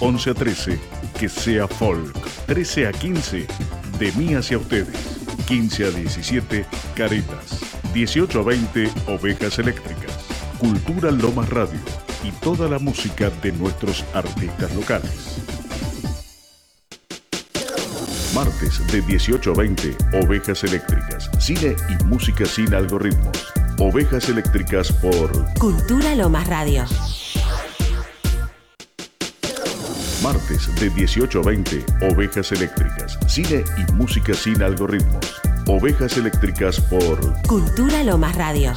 11 a 13, que sea folk. 13 a 15, de mí hacia ustedes. 15 a 17, caretas. 18 a 20, ovejas eléctricas. Cultura Lomas Radio y toda la música de nuestros artistas locales. Martes de 18 a 20, Ovejas Eléctricas, cine y música sin algoritmos. Ovejas Eléctricas por Cultura Lomas Radio. Martes de 18 a 20, Ovejas Eléctricas, cine y música sin algoritmos. Ovejas Eléctricas por Cultura Lomas Radio.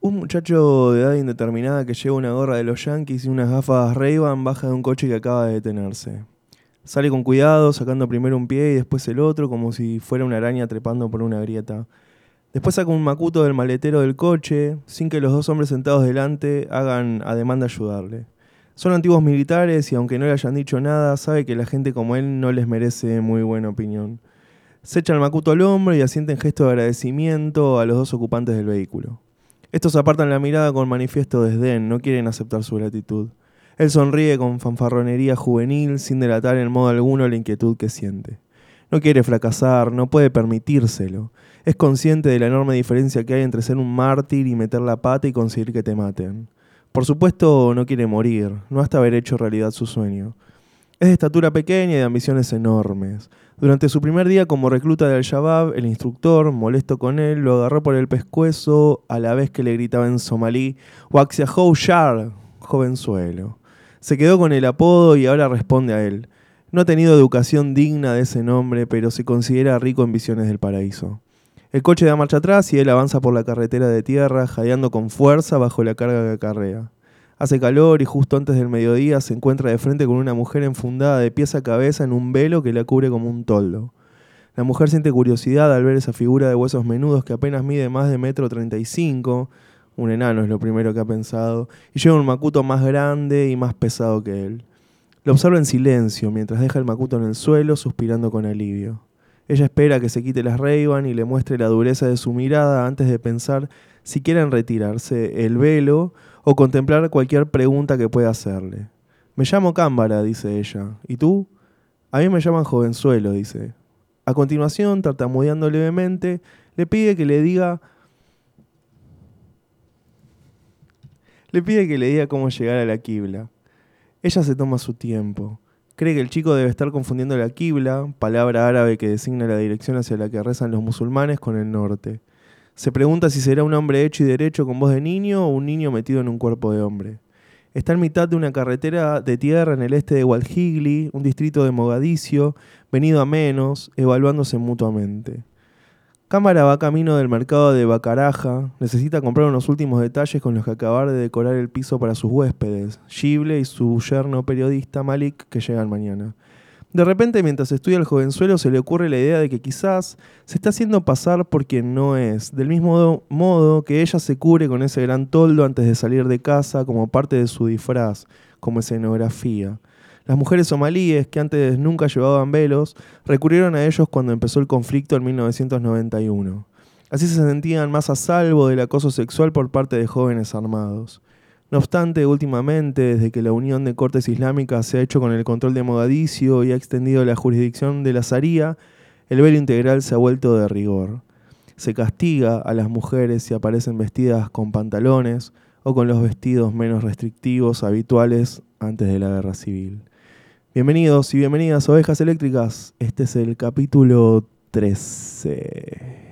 Un muchacho de edad indeterminada que lleva una gorra de los Yankees y unas gafas Ray-Ban baja de un coche que acaba de detenerse. Sale con cuidado, sacando primero un pie y después el otro, como si fuera una araña trepando por una grieta. Después saca un macuto del maletero del coche, sin que los dos hombres sentados delante hagan ademán de ayudarle. Son antiguos militares y aunque no le hayan dicho nada, sabe que la gente como él no les merece muy buena opinión. Se echa el macuto al hombro y asienten gesto de agradecimiento a los dos ocupantes del vehículo. Estos apartan la mirada con manifiesto desdén, no quieren aceptar su gratitud. Él sonríe con fanfarronería juvenil, sin delatar en modo alguno la inquietud que siente. No quiere fracasar, no puede permitírselo. Es consciente de la enorme diferencia que hay entre ser un mártir y meter la pata y conseguir que te maten. Por supuesto, no quiere morir, no hasta haber hecho realidad su sueño. Es de estatura pequeña y de ambiciones enormes. Durante su primer día como recluta de Al-Shabaab, el instructor, molesto con él, lo agarró por el pescuezo a la vez que le gritaba en somalí, Waxia Shar, jovenzuelo. Se quedó con el apodo y ahora responde a él. No ha tenido educación digna de ese nombre, pero se considera rico en visiones del paraíso. El coche da marcha atrás y él avanza por la carretera de tierra, jadeando con fuerza bajo la carga que acarrea. Hace calor y justo antes del mediodía se encuentra de frente con una mujer enfundada de pies a cabeza en un velo que la cubre como un toldo. La mujer siente curiosidad al ver esa figura de huesos menudos que apenas mide más de metro treinta y cinco, un enano es lo primero que ha pensado, y lleva un macuto más grande y más pesado que él. Lo observa en silencio mientras deja el macuto en el suelo, suspirando con alivio. Ella espera que se quite las ray y le muestre la dureza de su mirada antes de pensar si quieren retirarse el velo o contemplar cualquier pregunta que pueda hacerle. Me llamo Cámbara, dice ella. ¿Y tú? A mí me llaman jovenzuelo, dice. A continuación, tartamudeando levemente, le pide que le diga. Le pide que le diga cómo llegar a la quibla. Ella se toma su tiempo. Cree que el chico debe estar confundiendo la Qibla, palabra árabe que designa la dirección hacia la que rezan los musulmanes, con el norte. Se pregunta si será un hombre hecho y derecho con voz de niño o un niño metido en un cuerpo de hombre. Está en mitad de una carretera de tierra en el este de Walhigli, un distrito de Mogadiscio, venido a menos, evaluándose mutuamente. Cámara va camino del mercado de Bacaraja. Necesita comprar unos últimos detalles con los que acabar de decorar el piso para sus huéspedes, Gible y su yerno periodista Malik, que llegan mañana. De repente, mientras estudia el jovenzuelo, se le ocurre la idea de que quizás se está haciendo pasar por quien no es, del mismo modo que ella se cubre con ese gran toldo antes de salir de casa como parte de su disfraz, como escenografía. Las mujeres somalíes, que antes nunca llevaban velos, recurrieron a ellos cuando empezó el conflicto en 1991. Así se sentían más a salvo del acoso sexual por parte de jóvenes armados. No obstante, últimamente, desde que la Unión de Cortes Islámicas se ha hecho con el control de Mogadiscio y ha extendido la jurisdicción de la Zaría, el velo integral se ha vuelto de rigor. Se castiga a las mujeres si aparecen vestidas con pantalones o con los vestidos menos restrictivos habituales antes de la guerra civil. Bienvenidos y bienvenidas Ovejas Eléctricas. Este es el capítulo 13.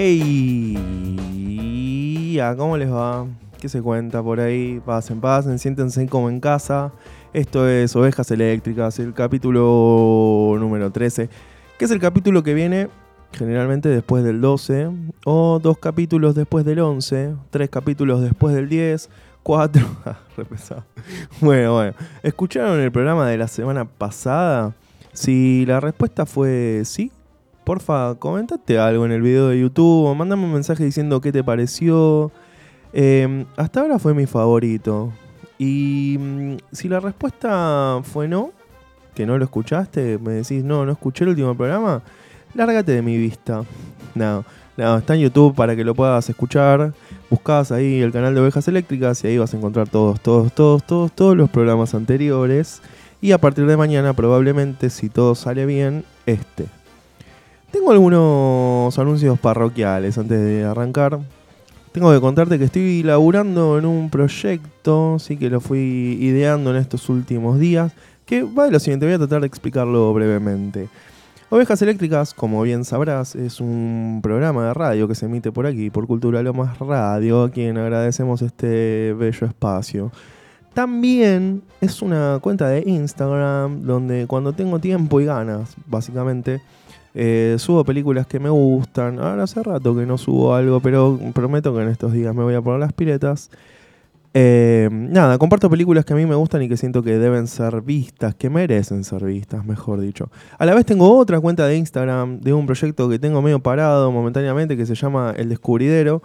¡Ey! ¿A ¿Cómo les va? ¿Qué se cuenta por ahí? Pasen, pasen, siéntense como en casa. Esto es Ovejas Eléctricas, el capítulo número 13, que es el capítulo que viene generalmente después del 12, o dos capítulos después del 11, tres capítulos después del 10, cuatro... Ah, re pesado. Bueno, bueno. ¿Escucharon el programa de la semana pasada? Si la respuesta fue sí, porfa, comentate algo en el video de YouTube o mandame un mensaje diciendo qué te pareció. Eh, hasta ahora fue mi favorito. Y mm, si la respuesta fue no, que no lo escuchaste, me decís no, no escuché el último programa, lárgate de mi vista. No, no, está en YouTube para que lo puedas escuchar. Buscás ahí el canal de Ovejas Eléctricas y ahí vas a encontrar todos, todos, todos, todos, todos los programas anteriores. Y a partir de mañana, probablemente, si todo sale bien, este. Tengo algunos anuncios parroquiales antes de arrancar. Tengo que contarte que estoy laburando en un proyecto, sí que lo fui ideando en estos últimos días, que va de lo siguiente, voy a tratar de explicarlo brevemente. Ovejas Eléctricas, como bien sabrás, es un programa de radio que se emite por aquí, por Cultura Lomas Radio, a quien agradecemos este bello espacio. También es una cuenta de Instagram donde cuando tengo tiempo y ganas, básicamente, eh, subo películas que me gustan. Ahora hace rato que no subo algo, pero prometo que en estos días me voy a poner las piretas. Eh, nada, comparto películas que a mí me gustan y que siento que deben ser vistas, que merecen ser vistas, mejor dicho. A la vez tengo otra cuenta de Instagram de un proyecto que tengo medio parado momentáneamente que se llama El Descubridero,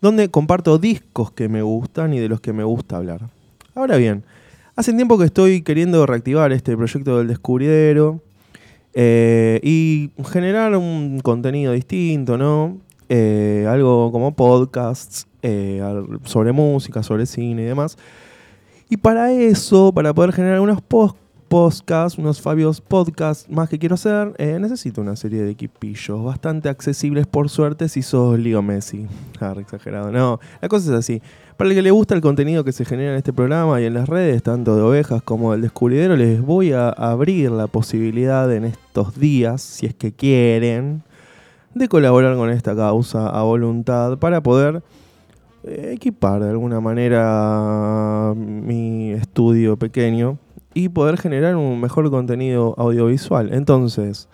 donde comparto discos que me gustan y de los que me gusta hablar. Ahora bien, hace tiempo que estoy queriendo reactivar este proyecto del Descubridero eh, y generar un contenido distinto, ¿no? Eh, algo como podcasts eh, sobre música, sobre cine y demás. Y para eso, para poder generar unos podcasts, unos Fabios podcasts más que quiero hacer, necesito una serie de equipillos bastante accesibles por suerte si sos Leo Messi. Ah, exagerado. No, la cosa es así. Para el que le gusta el contenido que se genera en este programa y en las redes, tanto de ovejas como del descubridero, les voy a abrir la posibilidad en estos días, si es que quieren, de colaborar con esta causa a voluntad para poder eh, equipar de alguna manera mi estudio pequeño y poder generar un mejor contenido audiovisual. Entonces,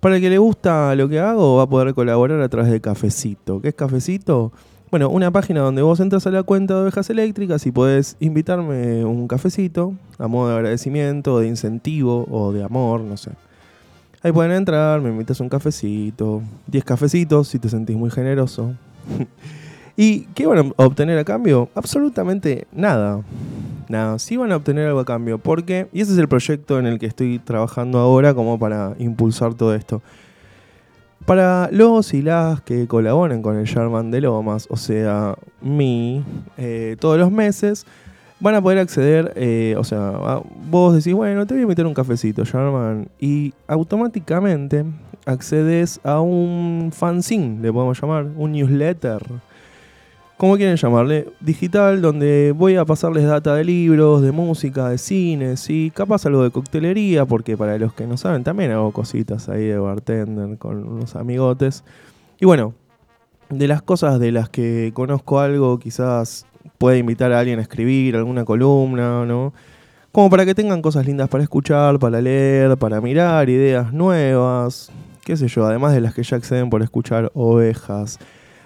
para el que le gusta lo que hago, va a poder colaborar a través de Cafecito. ¿Qué es Cafecito? Bueno, una página donde vos entras a la cuenta de ovejas eléctricas y podés invitarme un cafecito a modo de agradecimiento, de incentivo o de amor, no sé. Ahí pueden entrar, me invitas un cafecito, 10 cafecitos si te sentís muy generoso. ¿Y qué van a obtener a cambio? Absolutamente nada. Nada, sí van a obtener algo a cambio. Porque, y ese es el proyecto en el que estoy trabajando ahora como para impulsar todo esto. Para los y las que colaboren con el Sherman de Lomas, o sea, mí, eh, todos los meses, van a poder acceder, eh, o sea, vos decís, bueno, te voy a meter un cafecito, Sherman, y automáticamente accedes a un fanzine, le podemos llamar, un newsletter, como quieren llamarle, digital, donde voy a pasarles data de libros, de música, de cine, sí, capaz algo de coctelería, porque para los que no saben, también hago cositas ahí de bartender con unos amigotes. Y bueno, de las cosas de las que conozco algo, quizás pueda invitar a alguien a escribir alguna columna, ¿no? Como para que tengan cosas lindas para escuchar, para leer, para mirar, ideas nuevas, qué sé yo, además de las que ya acceden por escuchar ovejas.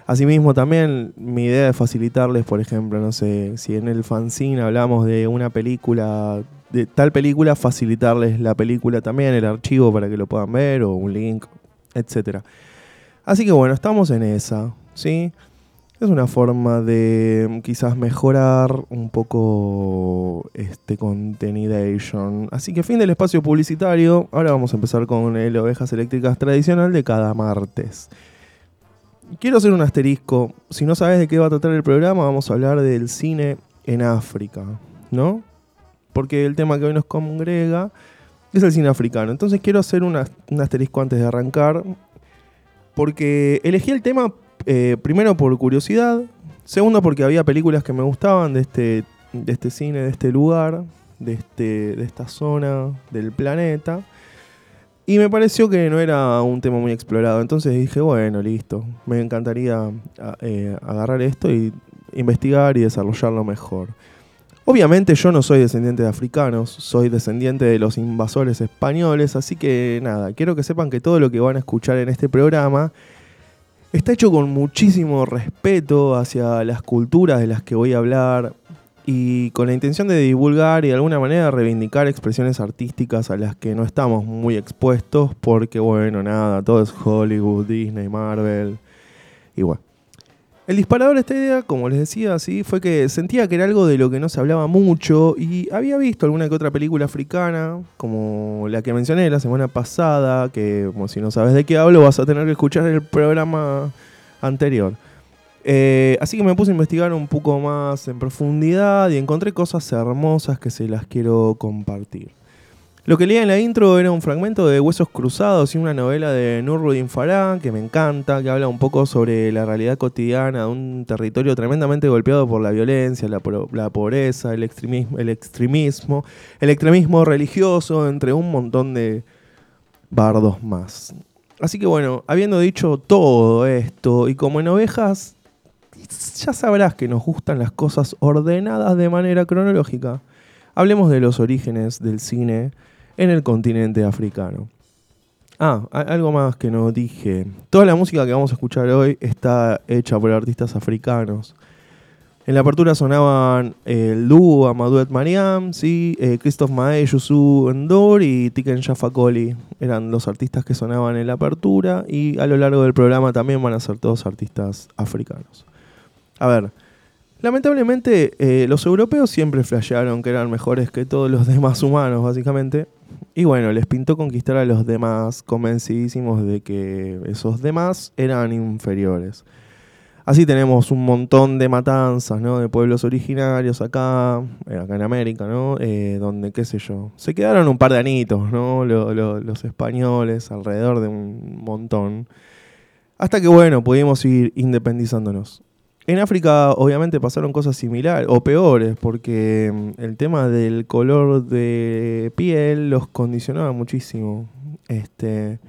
Asimismo, también mi idea es facilitarles, por ejemplo, no sé, si en el fanzine hablamos de una película, de tal película, facilitarles la película también, el archivo para que lo puedan ver, o un link, etcétera. Así que bueno, estamos en esa, ¿sí? Es una forma de quizás mejorar un poco este contenidation. Así que fin del espacio publicitario. Ahora vamos a empezar con el Ovejas Eléctricas tradicional de cada martes. Quiero hacer un asterisco. Si no sabes de qué va a tratar el programa, vamos a hablar del cine en África, ¿no? Porque el tema que hoy nos congrega es el cine africano. Entonces quiero hacer un asterisco antes de arrancar. Porque elegí el tema eh, primero por curiosidad, segundo porque había películas que me gustaban de este, de este cine, de este lugar, de, este, de esta zona del planeta. Y me pareció que no era un tema muy explorado. Entonces dije, bueno, listo. Me encantaría eh, agarrar esto y investigar y desarrollarlo mejor. Obviamente yo no soy descendiente de africanos, soy descendiente de los invasores españoles, así que nada, quiero que sepan que todo lo que van a escuchar en este programa está hecho con muchísimo respeto hacia las culturas de las que voy a hablar y con la intención de divulgar y de alguna manera reivindicar expresiones artísticas a las que no estamos muy expuestos porque bueno, nada, todo es Hollywood, Disney, Marvel y bueno. El disparador de esta idea, como les decía, sí, fue que sentía que era algo de lo que no se hablaba mucho y había visto alguna que otra película africana, como la que mencioné la semana pasada, que como si no sabes de qué hablo vas a tener que escuchar el programa anterior. Eh, así que me puse a investigar un poco más en profundidad y encontré cosas hermosas que se las quiero compartir. Lo que leía en la intro era un fragmento de Huesos Cruzados y una novela de Nurruddin Farah, que me encanta, que habla un poco sobre la realidad cotidiana de un territorio tremendamente golpeado por la violencia, la, la pobreza, el extremismo, el extremismo, el extremismo religioso, entre un montón de bardos más. Así que bueno, habiendo dicho todo esto, y como en ovejas, ya sabrás que nos gustan las cosas ordenadas de manera cronológica. Hablemos de los orígenes del cine en el continente africano. Ah, algo más que no dije. Toda la música que vamos a escuchar hoy está hecha por artistas africanos. En la apertura sonaban eh, el dúo Amadouet Mariam, sí, eh, Christophe Mae, Youssou Endor y Tiken Jafakoli. Eran los artistas que sonaban en la apertura y a lo largo del programa también van a ser todos artistas africanos. A ver, lamentablemente eh, los europeos siempre flashearon que eran mejores que todos los demás humanos, básicamente. Y bueno, les pintó conquistar a los demás, convencidísimos de que esos demás eran inferiores. Así tenemos un montón de matanzas, ¿no? De pueblos originarios acá, eh, acá en América, ¿no? Eh, donde, qué sé yo, se quedaron un par de anitos, ¿no? Lo- lo- los españoles, alrededor de un montón. Hasta que, bueno, pudimos ir independizándonos. En África, obviamente, pasaron cosas similares, o peores, porque mm, el tema del color de piel los condicionaba muchísimo. Este,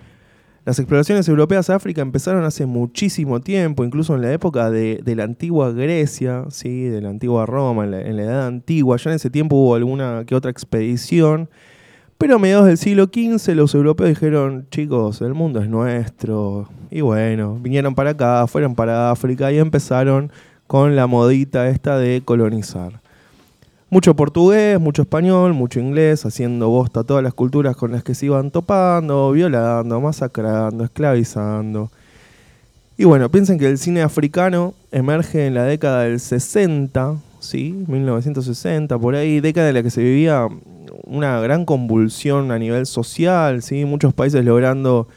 las exploraciones europeas a África empezaron hace muchísimo tiempo, incluso en la época de, la antigua Grecia, ¿sí? de la antigua Roma, en la Edad Antigua. Ya en ese tiempo hubo alguna que otra expedición. Pero a mediados del siglo XV los europeos dijeron, chicos, el mundo es nuestro. Y bueno, vinieron para acá, fueron para África y empezaron con la modita esta de colonizar. Mucho portugués, mucho español, mucho inglés, haciendo bosta a todas las culturas con las que se iban topando, violando, masacrando, esclavizando. Y bueno, piensen que el cine africano emerge en la década del 60, ¿sí? 1960, por ahí, década en la que se vivía una gran convulsión a nivel social, ¿sí? Muchos países logrando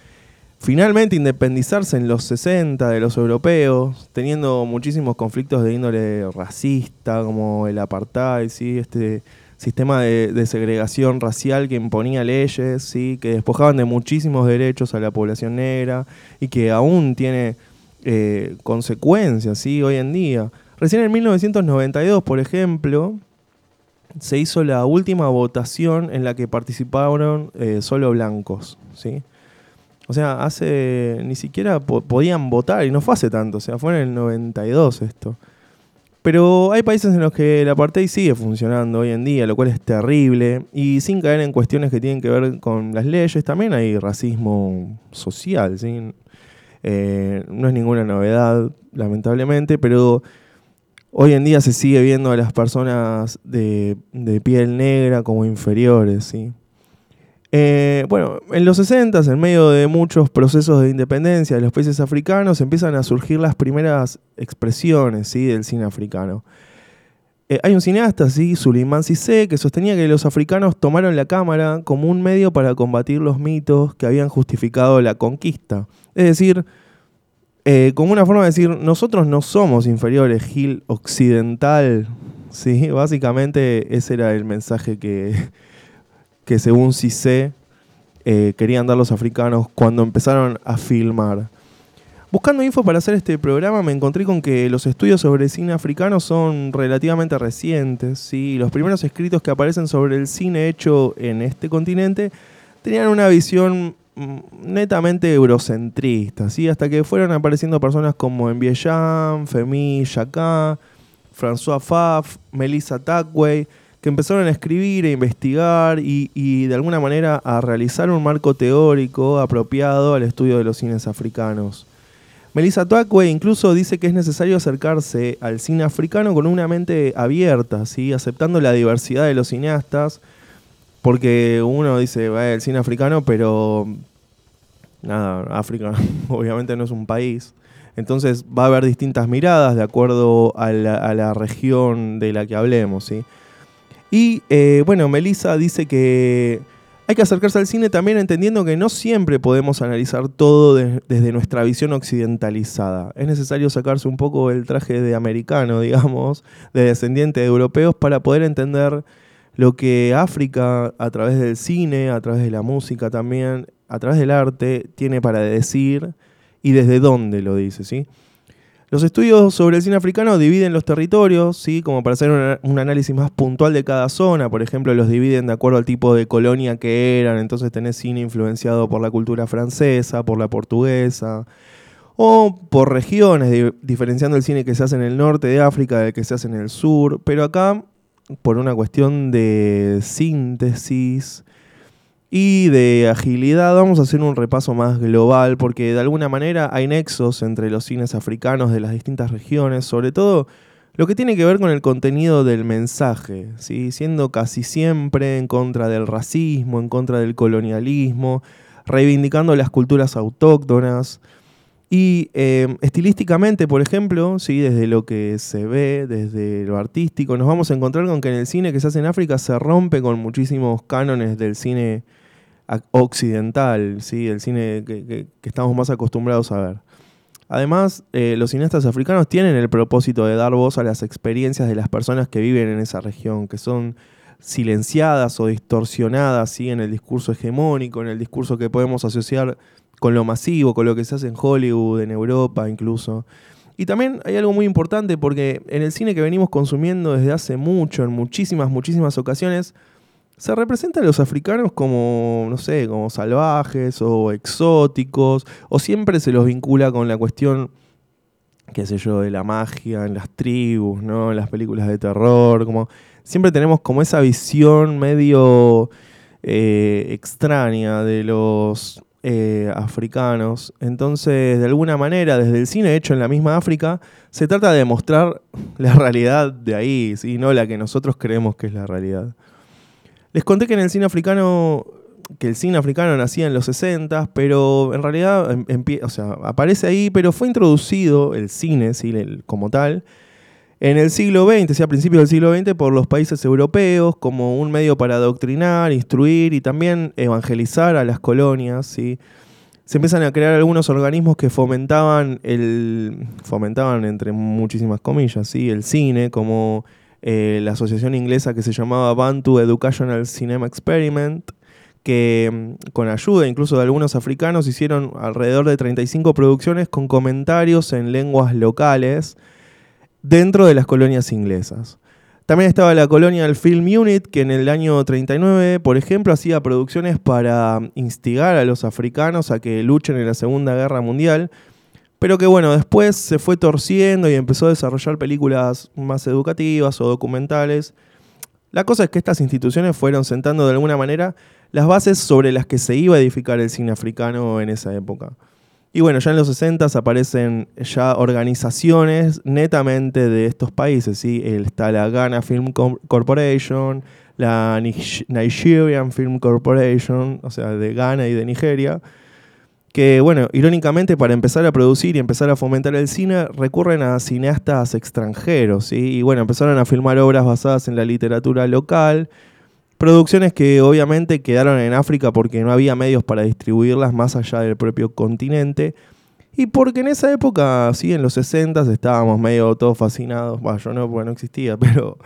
finalmente independizarse en los 60 de los europeos, teniendo muchísimos conflictos de índole racista, como el apartheid, ¿sí? este sistema de, segregación racial que imponía leyes, ¿sí? que despojaban de muchísimos derechos a la población negra y que aún tiene eh, consecuencias ¿sí? hoy en día. Recién en 1992, por ejemplo, se hizo la última votación en la que participaron eh, solo blancos, ¿sí? O sea, hace ni siquiera po- podían votar y no fue hace tanto, o sea, fue en el 92 esto. Pero hay países en los que el apartheid sigue funcionando hoy en día, lo cual es terrible. Y sin caer en cuestiones que tienen que ver con las leyes, también hay racismo social, ¿sí? Eh, no es ninguna novedad, lamentablemente, pero hoy en día se sigue viendo a las personas de, piel negra como inferiores, ¿sí? Eh, bueno, en los 60, en medio de muchos procesos de independencia de los países africanos, empiezan a surgir las primeras expresiones ¿sí? del cine africano. Eh, hay un cineasta, ¿sí? Suleiman Sissé, que sostenía que los africanos tomaron la cámara como un medio para combatir los mitos que habían justificado la conquista. Es decir, eh, como una forma de decir, nosotros no somos inferiores, Gil occidental. ¿sí? Básicamente ese era el mensaje que, que según Cissé eh, querían dar los africanos cuando empezaron a filmar. Buscando info para hacer este programa me encontré con que los estudios sobre cine africano son relativamente recientes. ¿sí? Los primeros escritos que aparecen sobre el cine hecho en este continente tenían una visión netamente eurocentristas, ¿sí? hasta que fueron apareciendo personas como Enviejan, Femi Jacquat, François Pfaff, Melissa Tackway, que empezaron a escribir e investigar y, y de alguna manera a realizar un marco teórico apropiado al estudio de los cines africanos. Melissa Tackway incluso dice que es necesario acercarse al cine africano con una mente abierta, ¿sí? aceptando la diversidad de los cineastas, porque uno dice, "Va, el cine africano, pero nada, África obviamente no es un país. Entonces va a haber distintas miradas de acuerdo a la, región de la que hablemos, ¿sí? Y eh, bueno, Melissa dice que hay que acercarse al cine también entendiendo que no siempre podemos analizar todo de- desde nuestra visión occidentalizada. Es necesario sacarse un poco el traje de americano, digamos, de descendiente de europeos para poder entender lo que África a través del cine, a través de la música también, a través del arte, tiene para decir y desde dónde lo dice, ¿sí? Los estudios sobre el cine africano dividen los territorios, ¿sí? como para hacer una- un análisis más puntual de cada zona. Por ejemplo, los dividen de acuerdo al tipo de colonia que eran. Entonces tenés cine influenciado por la cultura francesa, por la portuguesa, o por regiones, di- diferenciando el cine que se hace en el norte de África del que se hace en el sur. Pero acá, por una cuestión de síntesis y de agilidad, vamos a hacer un repaso más global, porque de alguna manera hay nexos entre los cines africanos de las distintas regiones, sobre todo lo que tiene que ver con el contenido del mensaje, siendo casi siempre en contra del racismo, en contra del colonialismo, reivindicando las culturas autóctonas. Y eh, estilísticamente, por ejemplo, ¿sí? desde lo que se ve, desde lo artístico, nos vamos a encontrar con que en el cine que se hace en África se rompe con muchísimos cánones del cine occidental, ¿sí? el cine que estamos más acostumbrados a ver. Además, eh, los cineastas africanos tienen el propósito de dar voz a las experiencias de las personas que viven en esa región, que son silenciadas o distorsionadas ¿sí? en el discurso hegemónico, en el discurso que podemos asociar con lo masivo, con lo que se hace en Hollywood, en Europa incluso. Y también hay algo muy importante porque en el cine que venimos consumiendo desde hace mucho, en muchísimas, muchísimas ocasiones, se representan a los africanos como, no sé, como salvajes o exóticos, o siempre se los vincula con la cuestión, qué sé yo, de la magia en las tribus, ¿no? En las películas de terror, como siempre tenemos como esa visión medio eh, extraña de los eh, africanos. Entonces, de alguna manera, desde el cine hecho en la misma África, se trata de mostrar la realidad de ahí, ¿sí? no la que nosotros creemos que es la realidad. Les conté que en el cine africano, que el cine africano nacía en los 60, pero en realidad em- aparece ahí, pero fue introducido el cine, ¿sí? el- como tal, en el siglo XX, a principios del siglo XX, por los países europeos como un medio para adoctrinar, instruir y también evangelizar a las colonias, ¿sí? Se empiezan a crear algunos organismos que fomentaban el fomentaban entre muchísimas comillas, ¿sí? el cine, como eh, la asociación inglesa que se llamaba Bantu Educational Cinema Experiment, que mm, con ayuda incluso de algunos africanos hicieron alrededor de 35 producciones con comentarios en lenguas locales dentro de las colonias inglesas. También estaba la Colonial Film Unit, que en el año 39, por ejemplo, hacía producciones para instigar a los africanos a que luchen en la Segunda Guerra Mundial, pero que bueno, después se fue torciendo y empezó a desarrollar películas más educativas o documentales. La cosa es que estas instituciones fueron sentando de alguna manera las bases sobre las que se iba a edificar el cine africano en esa época. Y bueno, ya en los 60 aparecen ya organizaciones netamente de estos países, ¿sí? Está la Ghana Film Corporation, la Nige- Nigerian Film Corporation, o sea, de Ghana y de Nigeria, que bueno, irónicamente para empezar a producir y empezar a fomentar el cine recurren a cineastas extranjeros. Y bueno, empezaron a filmar obras basadas en la literatura local, Producciones que obviamente quedaron en África porque no había medios para distribuirlas más allá del propio continente. Y porque en esa época, sí, en los 60 estábamos medio todos fascinados, bueno, yo no, porque no existía, pero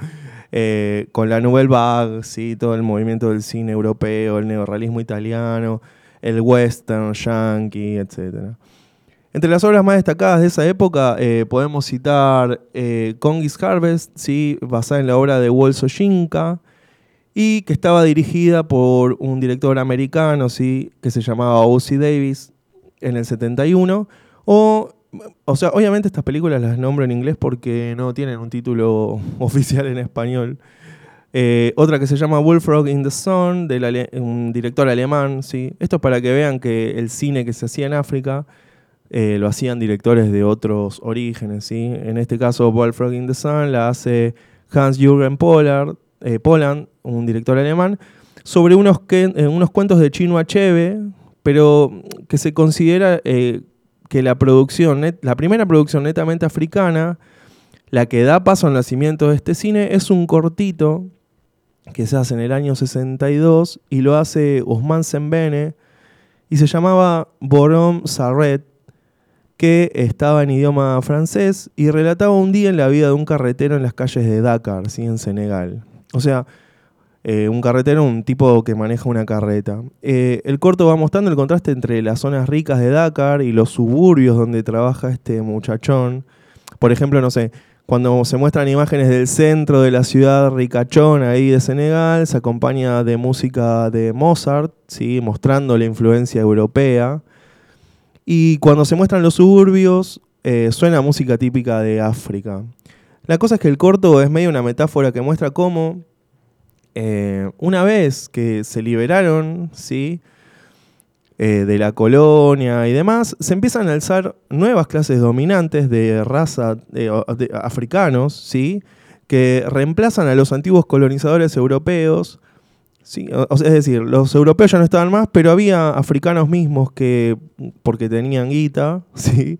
eh, con la Nouvelle Vague, sí, todo el movimiento del cine europeo, el neorrealismo italiano, el western, yankee, etc. Entre las obras más destacadas de esa época eh, podemos citar eh, Congy's Harvest, ¿sí? basada en la obra de Wol Soyinka, y que estaba dirigida por un director americano, ¿sí? que se llamaba O.C. Davis en el 71. O, o sea, obviamente estas películas las nombro en inglés porque no tienen un título oficial en español. Eh, otra que se llama Bullfrog in the Sun, de un director alemán. ¿sí? Esto es para que vean que el cine que se hacía en África eh, lo hacían directores de otros orígenes. ¿sí? En este caso, Bullfrog in the Sun la hace Hans-Jürgen Pollard, eh, Poland, un director alemán, sobre unos, que, eh, unos cuentos de Chino Achebe, pero que se considera eh, que la producción, la primera producción netamente africana, la que da paso al nacimiento de este cine, es un cortito que se hace en el año 62 y lo hace Ousmane Sembene y se llamaba Borom Sarret, que estaba en idioma francés y relataba un día en la vida de un carretero en las calles de Dakar, ¿sí? en Senegal. O sea, eh, un carretero, un tipo que maneja una carreta. Eh, el corto va mostrando el contraste entre las zonas ricas de Dakar y los suburbios donde trabaja este muchachón. Por ejemplo, no sé, cuando se muestran imágenes del centro de la ciudad ricachón ahí de Senegal, se acompaña de música de Mozart, ¿sí? mostrando la influencia europea. Y cuando se muestran los suburbios, eh, suena música típica de África. La cosa es que el corto es medio una metáfora que muestra cómo eh, una vez que se liberaron, ¿sí? Eh, de la colonia y demás, se empiezan a alzar nuevas clases dominantes de raza de, africanos, ¿sí? que reemplazan a los antiguos colonizadores europeos. ¿sí? es decir, los europeos ya no estaban más, pero había africanos mismos que, porque tenían guita, ¿sí?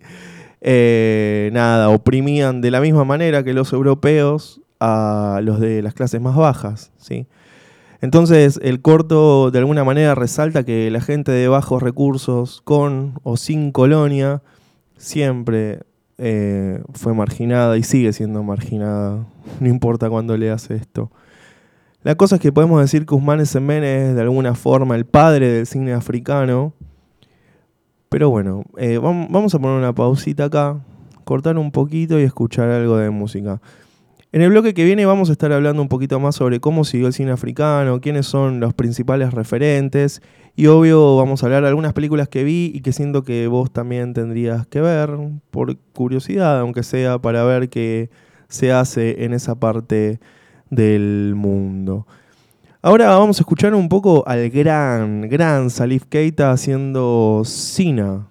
Eh, nada, oprimían de la misma manera que los europeos a los de las clases más bajas, ¿sí? Entonces el corto de alguna manera resalta que la gente de bajos recursos, con o sin colonia, siempre eh, fue marginada y sigue siendo marginada, no importa cuándo le hace esto. La cosa es que podemos decir que Usman Sembene es de alguna forma el padre del cine africano, pero bueno, eh, vamos a poner una pausita acá, cortar un poquito y escuchar algo de música. En el bloque que viene vamos a estar hablando un poquito más sobre cómo siguió el cine africano, quiénes son los principales referentes y obvio vamos a hablar de algunas películas que vi y que siento que vos también tendrías que ver por curiosidad, aunque sea para ver qué se hace en esa parte del mundo. Ahora vamos a escuchar un poco al gran, gran Salif Keita haciendo Sina.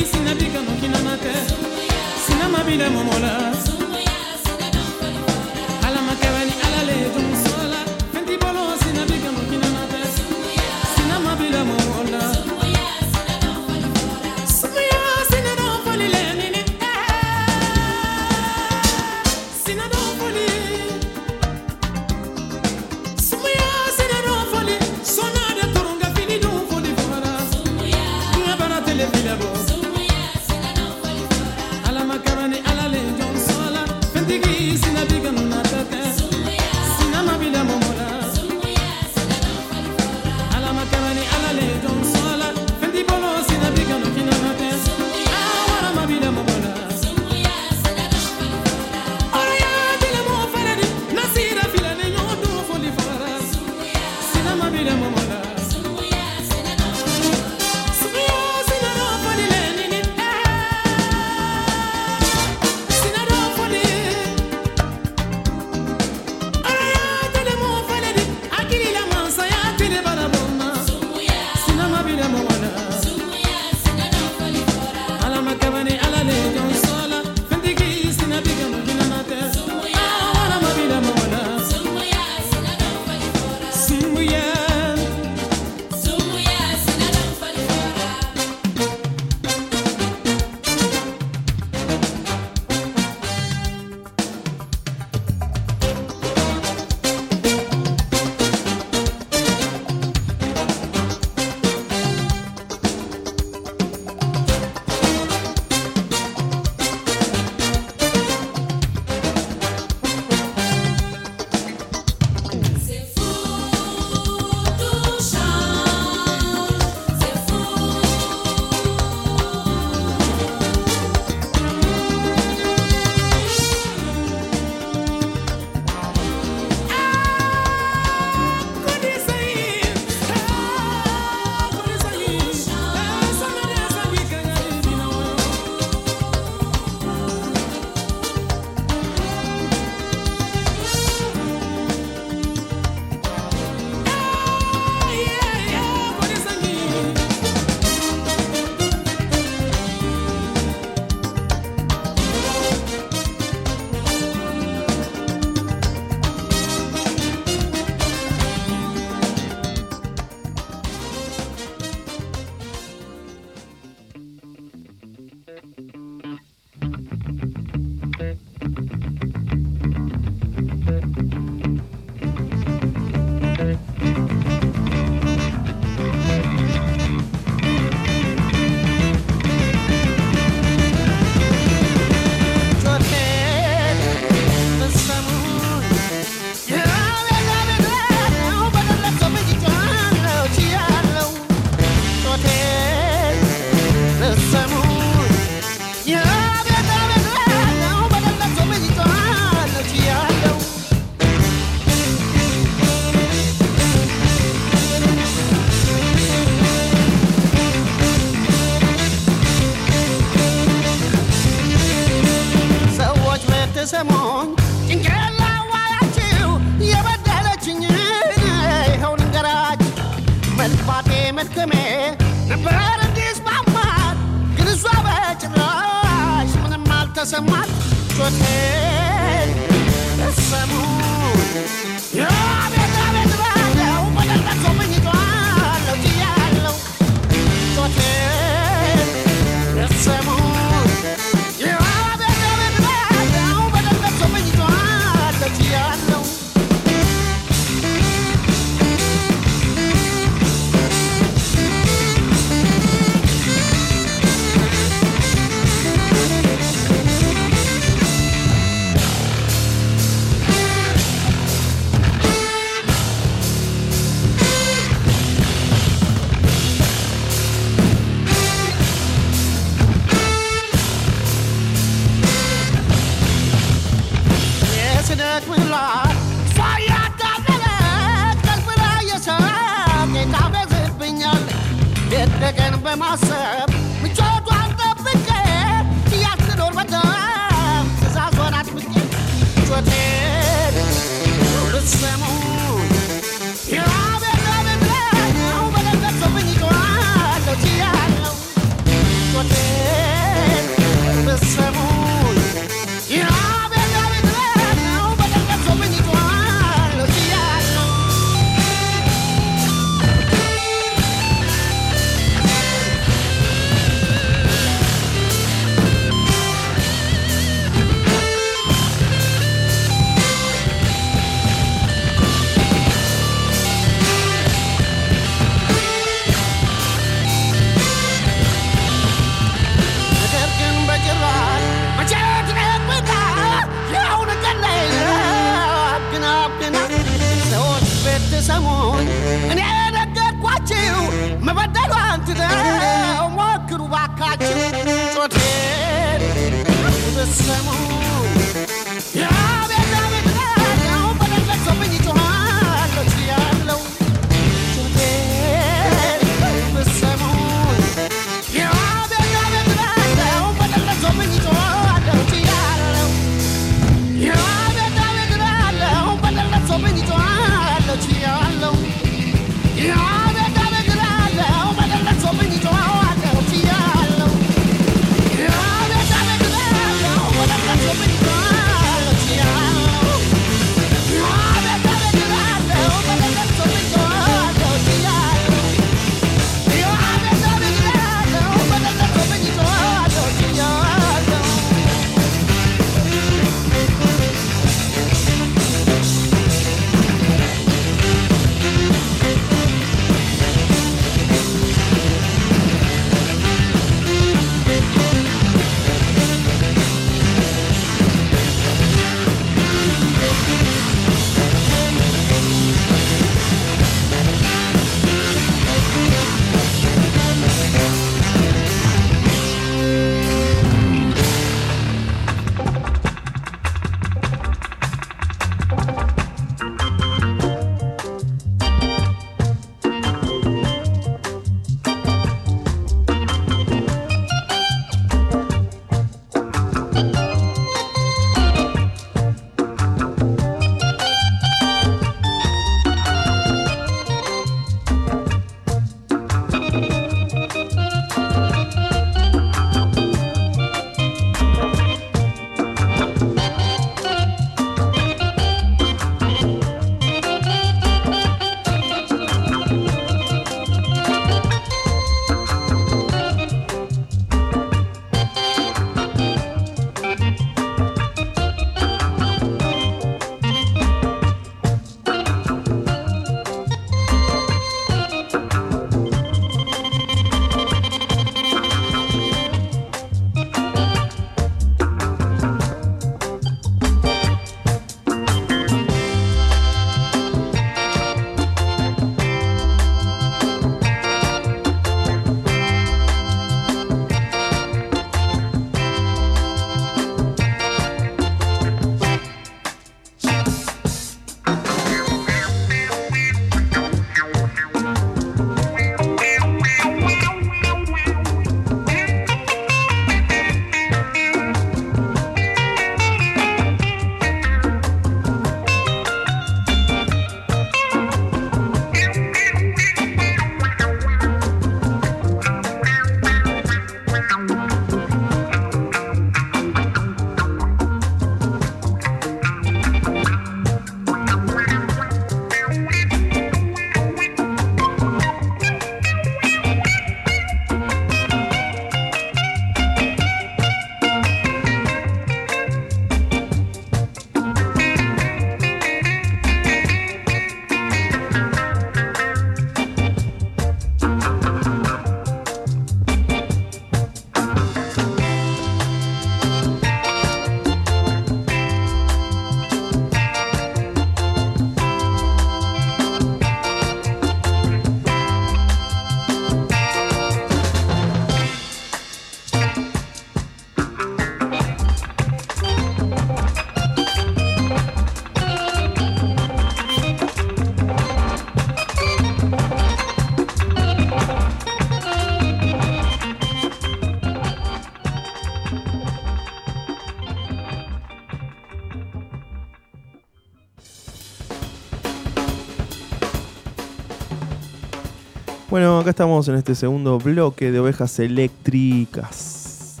Bueno, acá estamos en este segundo bloque de ovejas eléctricas.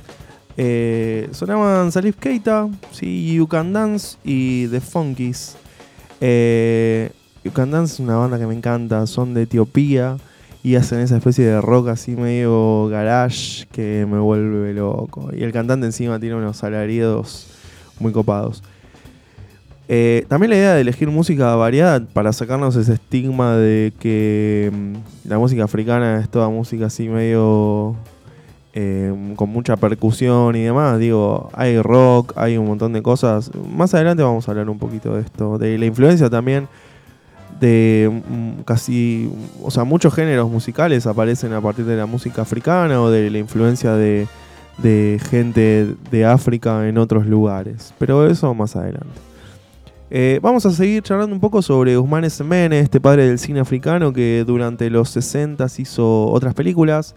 Eh, sonaban Salif Keita, sí, You Can Dance y The Funkies. Eh, you Can Dance es una banda que me encanta, son de Etiopía y hacen esa especie de rock así medio garage que me vuelve loco. Y el cantante encima tiene unos alaridos muy copados. Eh, también la idea de elegir música variada para sacarnos ese estigma de que mm, la música africana es toda música así medio eh, con mucha percusión y demás. Digo, hay rock, hay un montón de cosas. Más adelante vamos a hablar un poquito de esto, de la influencia también de mm, casi, o sea, muchos géneros musicales aparecen a partir de la música africana o de la influencia de, de gente de África en otros lugares. Pero eso más adelante. Eh, vamos a seguir charlando un poco sobre Usmane Sembene, este padre del cine africano que durante los 60 hizo otras películas,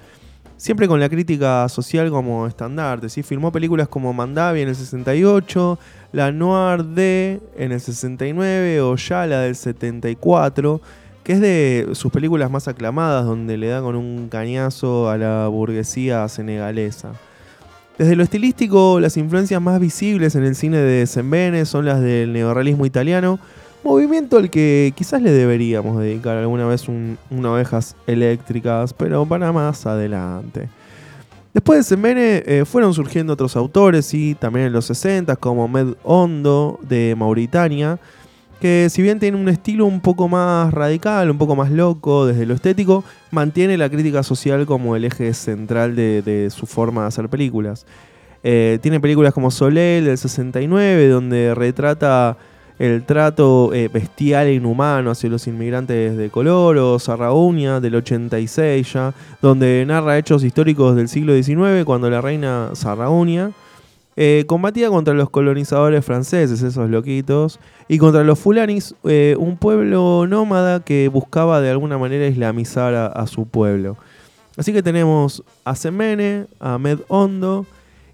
siempre con la crítica social como estandarte. ¿sí? Filmó películas como Mandavi en el 68, La Noir D en el 69 o Yala del 74, que es de sus películas más aclamadas, donde le da con un cañazo a la burguesía senegalesa. Desde lo estilístico, las influencias más visibles en el cine de Sembene son las del neorrealismo italiano, movimiento al que quizás le deberíamos dedicar alguna vez un, una ovejas eléctricas, pero para más adelante. Después de Sembene eh, fueron surgiendo otros autores y también en los 60 como Med Hondo de Mauritania, que si bien tiene un estilo un poco más radical, un poco más loco desde lo estético, mantiene la crítica social como el eje central de, su forma de hacer películas. Eh, tiene películas como Soleil del 69, donde retrata el trato eh, bestial e inhumano hacia los inmigrantes de color, o Sarraunia del 86 ya, donde narra hechos históricos del siglo XIX, cuando la reina Sarraunia eh, combatía contra los colonizadores franceses, esos loquitos, y contra los fulanis, eh, un pueblo nómada que buscaba de alguna manera islamizar a, su pueblo. Así que tenemos a Semene, a Med Hondo,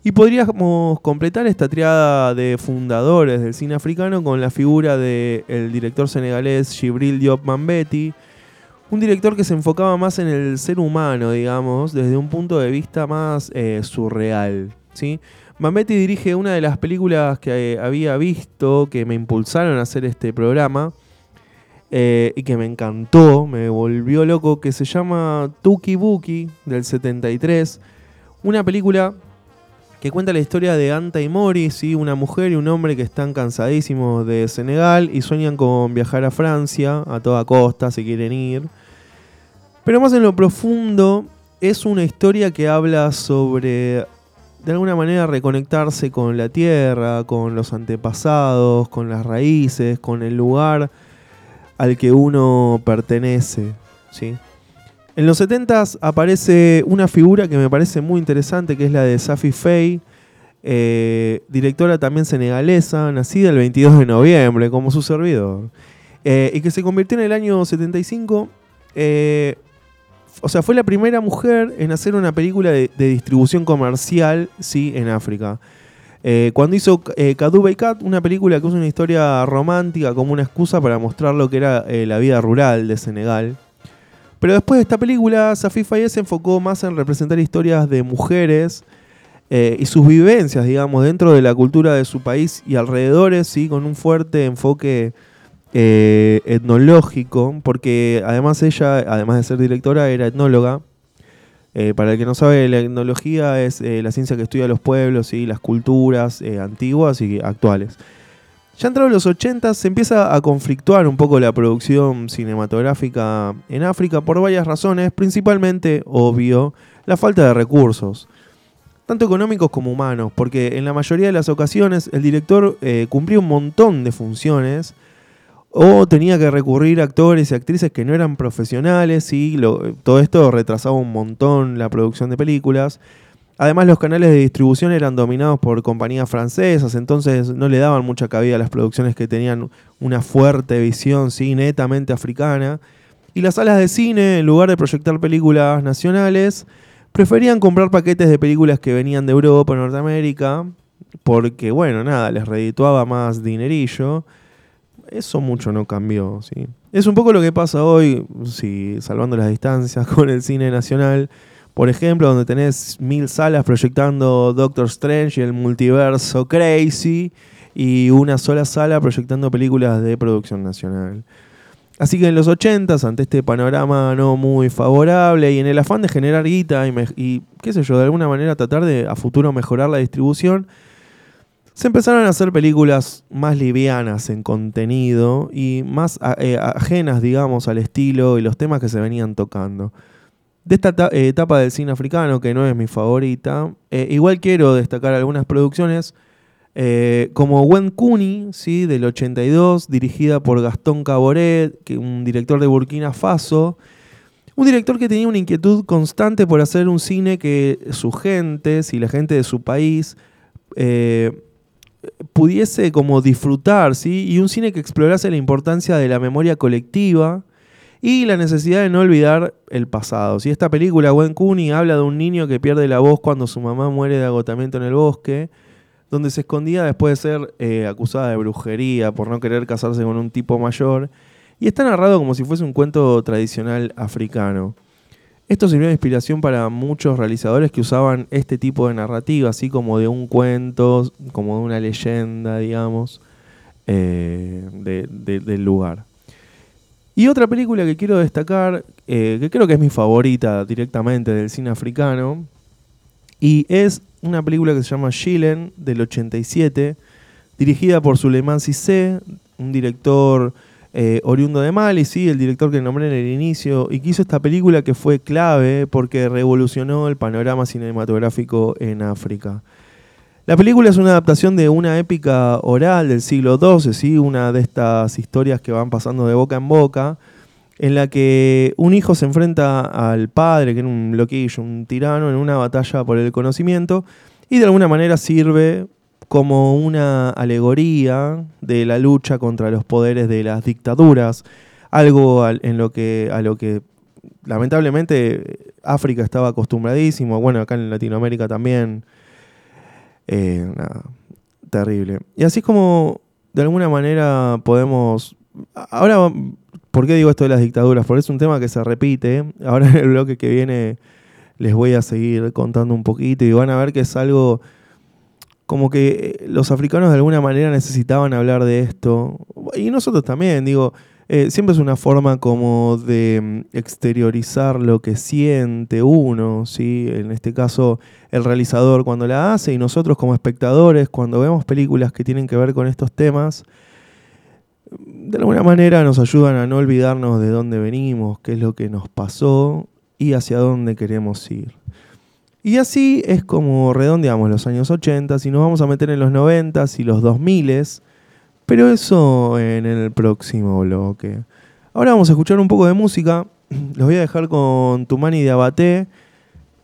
y podríamos completar esta triada de fundadores del cine africano con la figura del director senegalés Gibril Diop Mambeti, un director que se enfocaba más en el ser humano, digamos, desde un punto de vista más eh, surreal. ¿sí? Mambeti dirige una de las películas que eh, había visto que me impulsaron a hacer este programa eh, y que me encantó, me volvió loco, que se llama Tuki Buki del 73. Una película que cuenta la historia de Anta y Mori, una mujer y un hombre que están cansadísimos de Senegal y sueñan con viajar a Francia a toda costa, se quieren ir. Pero más en lo profundo, es una historia que habla sobre, de alguna manera, reconectarse con la tierra, con los antepasados, con las raíces, con el lugar al que uno pertenece. ¿sí? En los 70 aparece una figura que me parece muy interesante, que es la de Safi Fey, eh, directora también senegalesa, nacida el 22 de noviembre, como su servidor, eh, y que se convirtió en el año 75. eh, o sea, fue la primera mujer en hacer una película de, distribución comercial, sí, en África. Eh, cuando hizo eh, Kadou Kat, una película que usa una historia romántica como una excusa para mostrar lo que era eh, la vida rural de Senegal. Pero después de esta película, Safi Faye se enfocó más en representar historias de mujeres eh, y sus vivencias, digamos, dentro de la cultura de su país y alrededores, ¿sí? con un fuerte enfoque eh, etnológico, porque además ella, además de ser directora, era etnóloga. Eh, para el que no sabe, la etnología es eh, la ciencia que estudia los pueblos y las culturas antiguas y actuales. Ya entrados los 80 se empieza a conflictuar un poco la producción cinematográfica en África por varias razones, principalmente, obvio, la falta de recursos, tanto económicos como humanos, porque en la mayoría de las ocasiones el director eh, cumplía un montón de funciones o tenía que recurrir a actores y actrices que no eran profesionales y lo- todo esto retrasaba un montón la producción de películas. Además, los canales de distribución eran dominados por compañías francesas, entonces no le daban mucha cabida a las producciones que tenían una fuerte visión netamente africana. Y las salas de cine, en lugar de proyectar películas nacionales, preferían comprar paquetes de películas que venían de Europa o Norteamérica, porque, bueno, nada, les redituaba más dinerillo. Eso mucho no cambió, ¿sí? Es un poco lo que pasa hoy, si salvando las distancias con el cine nacional, por ejemplo, donde tenés mil salas proyectando Doctor Strange y el multiverso Crazy, y una sola sala proyectando películas de producción nacional. Así que en los 80 ante este panorama no muy favorable y en el afán de generar guita y, qué sé yo, de alguna manera tratar de a futuro mejorar la distribución, se empezaron a hacer películas más livianas en contenido y más eh, ajenas, digamos, al estilo y los temas que se venían tocando. De esta ta- eh, etapa del cine africano, que no es mi favorita, eh, igual quiero destacar algunas producciones como Wen Kuni, ¿sí? del 82, dirigida por Gastón Caboret, un director de Burkina Faso. Un director que tenía una inquietud constante por hacer un cine que su gente, si la gente de su país, pudiese como disfrutar. Y un cine que explorase la importancia de la memoria colectiva y la necesidad de no olvidar el pasado. ¿sí? Esta película, Wen Kuni, habla de un niño que pierde la voz cuando su mamá muere de agotamiento en el bosque, donde se escondía después de ser eh, acusada de brujería por no querer casarse con un tipo mayor. Y está narrado como si fuese un cuento tradicional africano. Esto sirvió de inspiración para muchos realizadores que usaban este tipo de narrativa, así como de un cuento, como de una leyenda, digamos, eh, de- de- del lugar. Y otra película que quiero destacar, eh, que creo que es mi favorita directamente del cine africano, y es una película que se llama Chilen, del 87, dirigida por Suleiman Cissé, un director eh, oriundo de Mali, sí, el director que nombré en el inicio, y que hizo esta película que fue clave porque revolucionó el panorama cinematográfico en África. La película es una adaptación de una épica oral del siglo XII, ¿sí? una de estas historias que van pasando de boca en boca, en la que un hijo se enfrenta al padre, que era un loquillo, un tirano, en una batalla por el conocimiento, y de alguna manera sirve como una alegoría de la lucha contra los poderes de las dictaduras, algo al- en lo que, a lo que lamentablemente África estaba acostumbradísimo, bueno, acá en Latinoamérica también, eh, nada, terrible. Y así como de alguna manera podemos... Ahora, ¿por qué digo esto de las dictaduras? Porque es un tema que se repite. Ahora en el bloque que viene les voy a seguir contando un poquito y van a ver que es algo como que eh, los africanos de alguna manera necesitaban hablar de esto. Y nosotros también, digo, eh, siempre es una forma como de mm, exteriorizar lo que siente uno, ¿sí? En este caso, el realizador cuando la hace y nosotros como espectadores cuando vemos películas que tienen que ver con estos temas, de alguna manera nos ayudan a no olvidarnos de dónde venimos, qué es lo que nos pasó y hacia dónde queremos ir. Y así es como redondeamos los años 80 y nos vamos a meter en los 90 y los 2000 pero eso en el próximo bloque. Ahora vamos a escuchar un poco de música. Los voy a dejar con Tumani de Abaté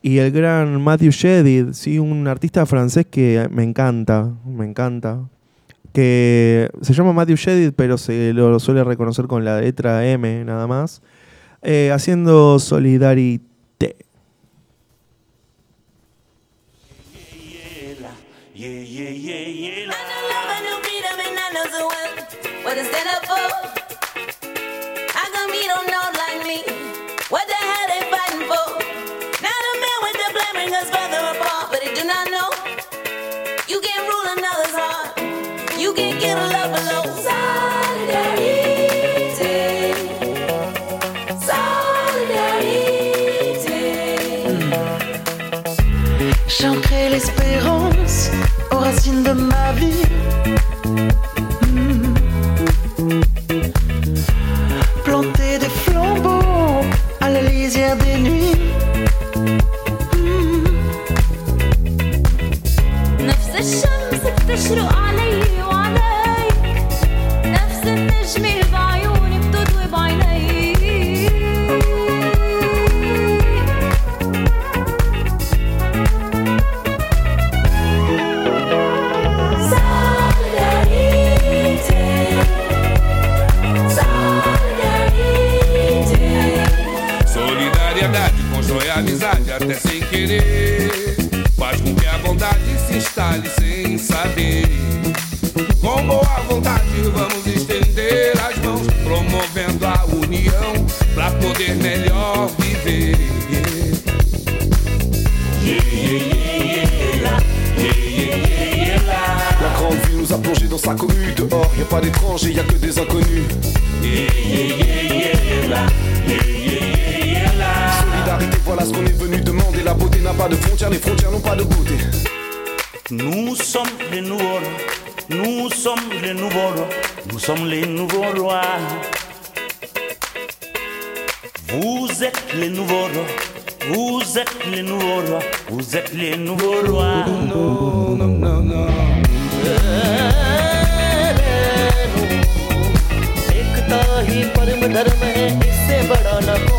y el gran Matthew Shedid, ¿sí? un artista francés que me encanta, me encanta. Que se llama Matthew Shedid, pero se lo suele reconocer con la letra M nada más. eh, haciendo Solidarité. L'espérance aux racines de ma vie. Krishna vontade vamos estender as mãos, promovendo a poder melhor viver. La grande ville nous a plongé dans sa cohue. Dehors, y a pas d'étrangers, y a que des inconnus. Solidarité, voilà ce qu'on est venu demander. La beauté n'a pas de frontières, les frontières n'ont pas de beauté. Nous sommes les nouveaux. Nous sommes les nouveaux rois. Nous sommes les nouveaux rois. Vous êtes les nouveaux rois. Vous êtes les nouveaux rois. Vous êtes les nouveaux rois. No, no, no, no. एकता ही परम धर्म है इससे बड़ा न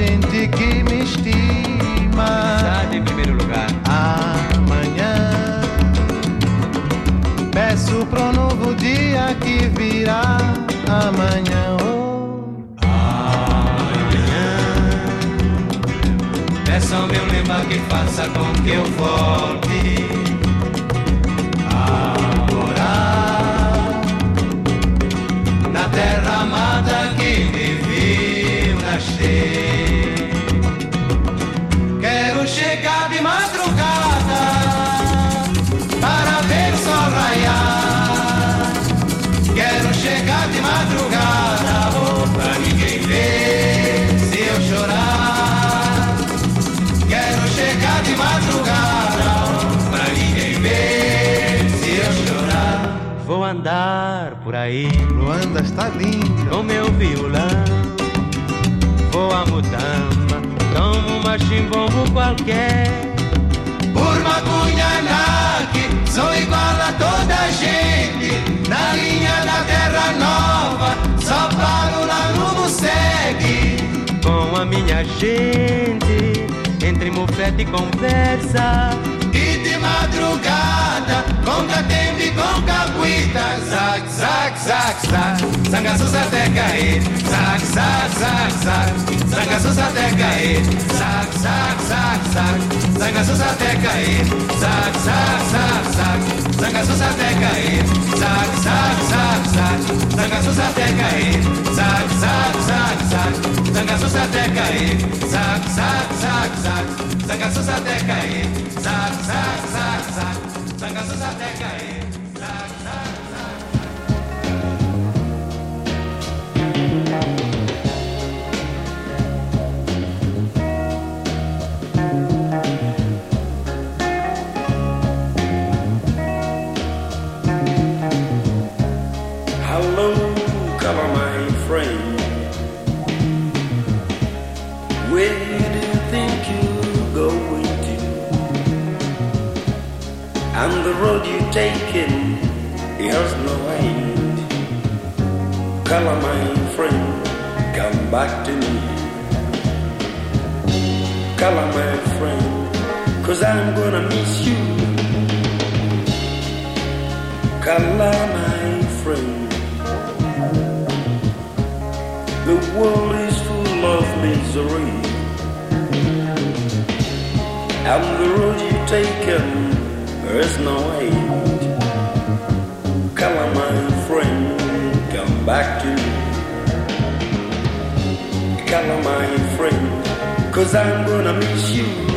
gente que me estima. Amizade em primeiro lugar. Amanhã peço pro novo dia que virá. Amanhã, oh. Ao meu lema que faça com que eu volte aí. Luanda está lindo. Com meu violão, vou a mutamba, tomo uma chimbombo qualquer. Por Macunhanaque, sou igual a toda a gente. Na linha da Terra Nova, só paro lá no Musegue. Com a minha gente, entre mufete e conversa. Madrugada, com catembe e com caguita. Zac, zac, zac, zac, sangaços até cair. Zac, zac, zac, zac, sangaços até cair. Zac, zac, zac, zac, sangaços até cair. Zac, zac, zac, zac, sangaços até cair. Zac, zac, zac, zac, sangaços até cair. Zac, zac, zac, zac, sangaços até cair. Zac, zac, zac, zac, sangaços até cair. Zac, zac, zac, zac, sangaços até cair. Zac, zac, zac. Hello, road you're taking has no end. Color my friend, come back to me. Color my friend, cause I'm gonna miss you. Color my friend. The world is full of misery. And the road you've taken, there's no end. Color my friend, come back to me. Color my friend, cause I'm gonna miss you.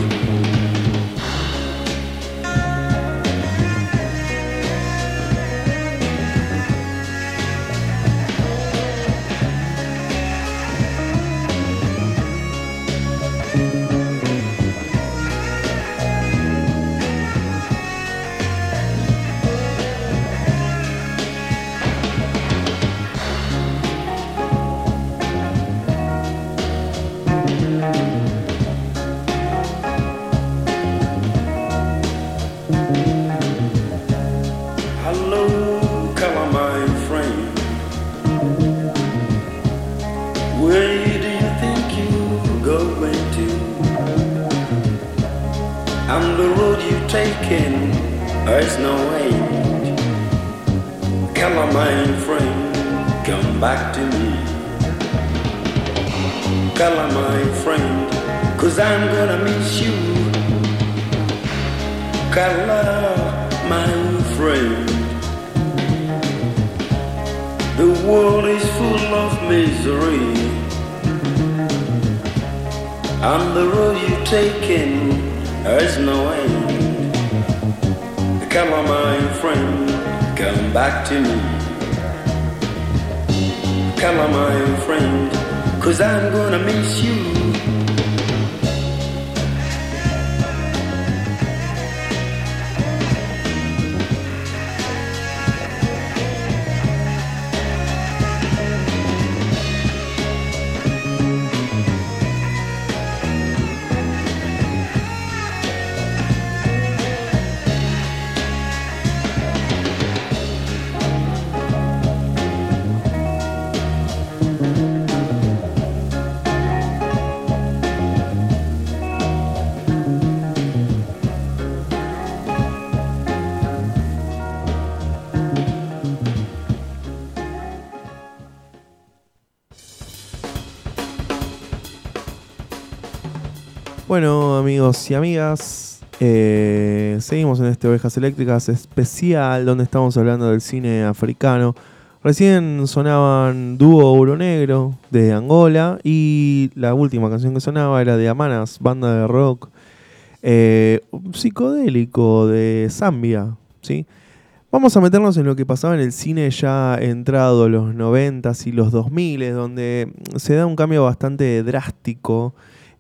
Amigos y amigas, eh, seguimos en este Ovejas Eléctricas especial donde estamos hablando del cine africano. Recién sonaban Dúo Ouro Negro de Angola y la última canción que sonaba era de Amanas, banda de rock eh, psicodélico de Zambia. ¿sí? Vamos a meternos en lo que pasaba en el cine ya entrado los 90s y los 2000 donde se da un cambio bastante drástico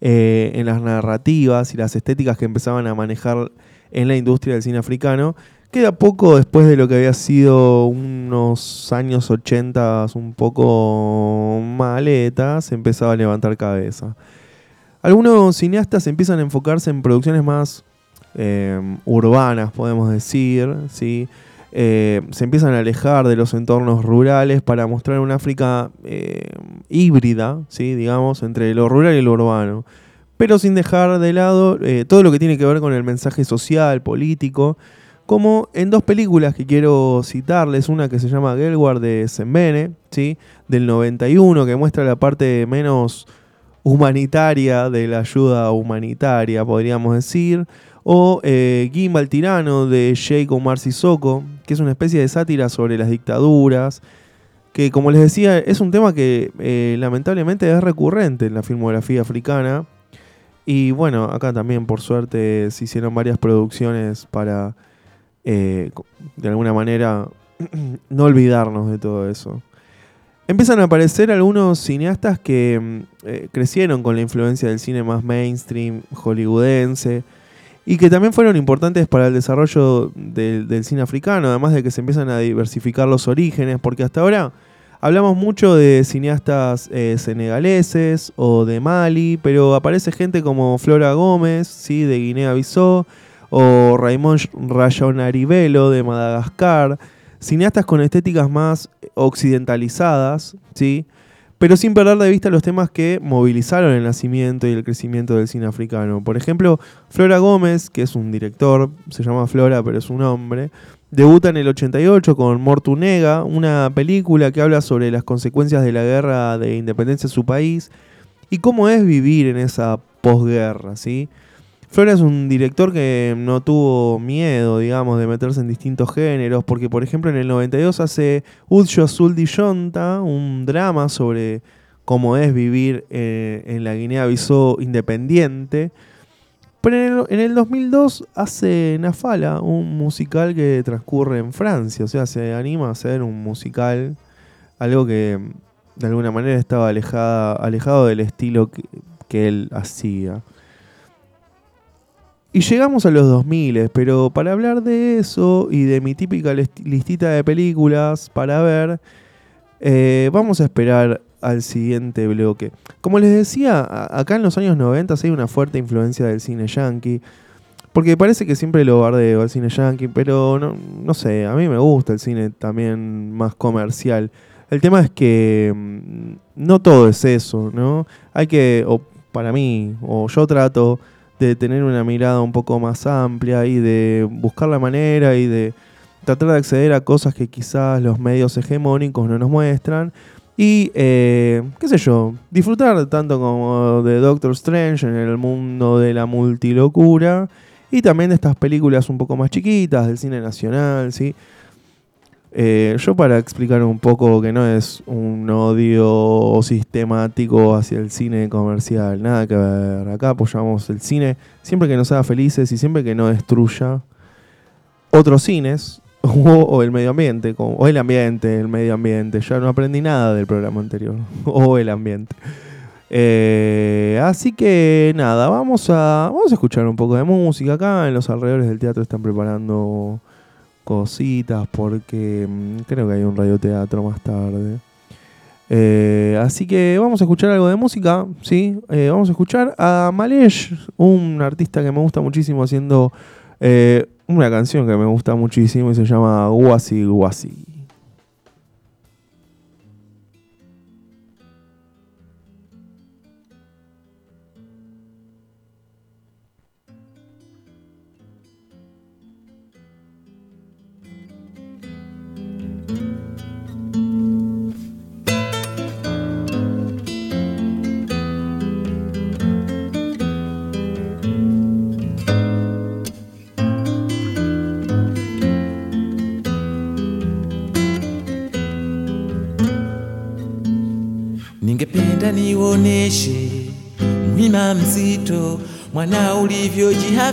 eh, en las narrativas y las estéticas que empezaban a manejar en la industria del cine africano, queda poco después de lo que había sido unos años 80 un poco maletas, empezaba a levantar cabeza. Algunos cineastas empiezan a enfocarse en producciones más eh, urbanas, podemos decir, ¿sí? Eh, se empiezan a alejar de los entornos rurales para mostrar una África eh, híbrida, ¿sí? digamos, entre lo rural y lo urbano, pero sin dejar de lado eh, todo lo que tiene que ver con el mensaje social, político, como en dos películas que quiero citarles, una que se llama Gelward de Sembene, ¿sí? del 91, que muestra la parte menos humanitaria de la ayuda humanitaria, podríamos decir, o eh, Gimbal Tirano de Jake Omar Sissoko, que es una especie de sátira sobre las dictaduras, que como les decía es un tema que eh, lamentablemente es recurrente en la filmografía africana. Y bueno, acá también por suerte se hicieron varias producciones para, eh, de alguna manera, no olvidarnos de todo eso. Empiezan a aparecer algunos cineastas que mm, eh, crecieron con la influencia del cine más mainstream hollywoodense y que también fueron importantes para el desarrollo del, cine africano, además de que se empiezan a diversificar los orígenes, porque hasta ahora hablamos mucho de cineastas eh, senegaleses o de Mali, pero aparece gente como Flora Gómez, ¿sí? de Guinea-Bissau, o Raymond Rayonarivelo de Madagascar, cineastas con estéticas más occidentalizadas, ¿sí? pero sin perder de vista los temas que movilizaron el nacimiento y el crecimiento del cine africano. Por ejemplo, Flora Gómez, que es un director, se llama Flora, pero es un hombre, debuta en el 88 con Mortunega, una película que habla sobre las consecuencias de la guerra de independencia de su país y cómo es vivir en esa posguerra, ¿sí? Flora es un director que no tuvo miedo, digamos, de meterse en distintos géneros, porque por ejemplo en el 92 hace Udsho Azul di Yonta, un drama sobre cómo es vivir eh, en la Guinea-Bissau independiente. Pero en el, en el 2002 hace Nafala, un musical que transcurre en Francia, o sea, se anima a hacer un musical, algo que de alguna manera estaba alejado del estilo que él hacía. Y llegamos a los 2000, pero para hablar de eso y de mi típica list- listita de películas para ver, eh, vamos a esperar al siguiente bloque. Como les decía, acá en los años 90 hay una fuerte influencia del cine yankee. Porque parece que siempre lo bardeo al cine yankee, pero no, no sé, a mí me gusta el cine también más comercial. El tema es que mm, no todo es eso, ¿no? Hay que, o para mí, o yo trato de tener una mirada un poco más amplia y de buscar la manera y de tratar de acceder a cosas que quizás los medios hegemónicos no nos muestran. Y, eh, qué sé yo, disfrutar tanto como de Doctor Strange en el mundo de la multilocura y también de estas películas un poco más chiquitas del cine nacional, ¿sí? Eh, yo para explicar un poco que no es un odio sistemático hacia el cine comercial, nada que ver. Acá apoyamos el cine siempre que nos haga felices y siempre que no destruya otros cines o, el medio ambiente, o el ambiente, el medio ambiente. Ya no aprendí nada del programa anterior, o el ambiente. Eh, así que nada, vamos a, vamos a escuchar un poco de música. Acá en los alrededores del teatro están preparando cositas porque mm, creo que hay un radioteatro más tarde. Eh, así que vamos a escuchar algo de música, ¿sí? Eh, vamos a escuchar a Malesh, un artista que me gusta muchísimo haciendo eh, una canción que me gusta muchísimo y se llama Guasi Guasi.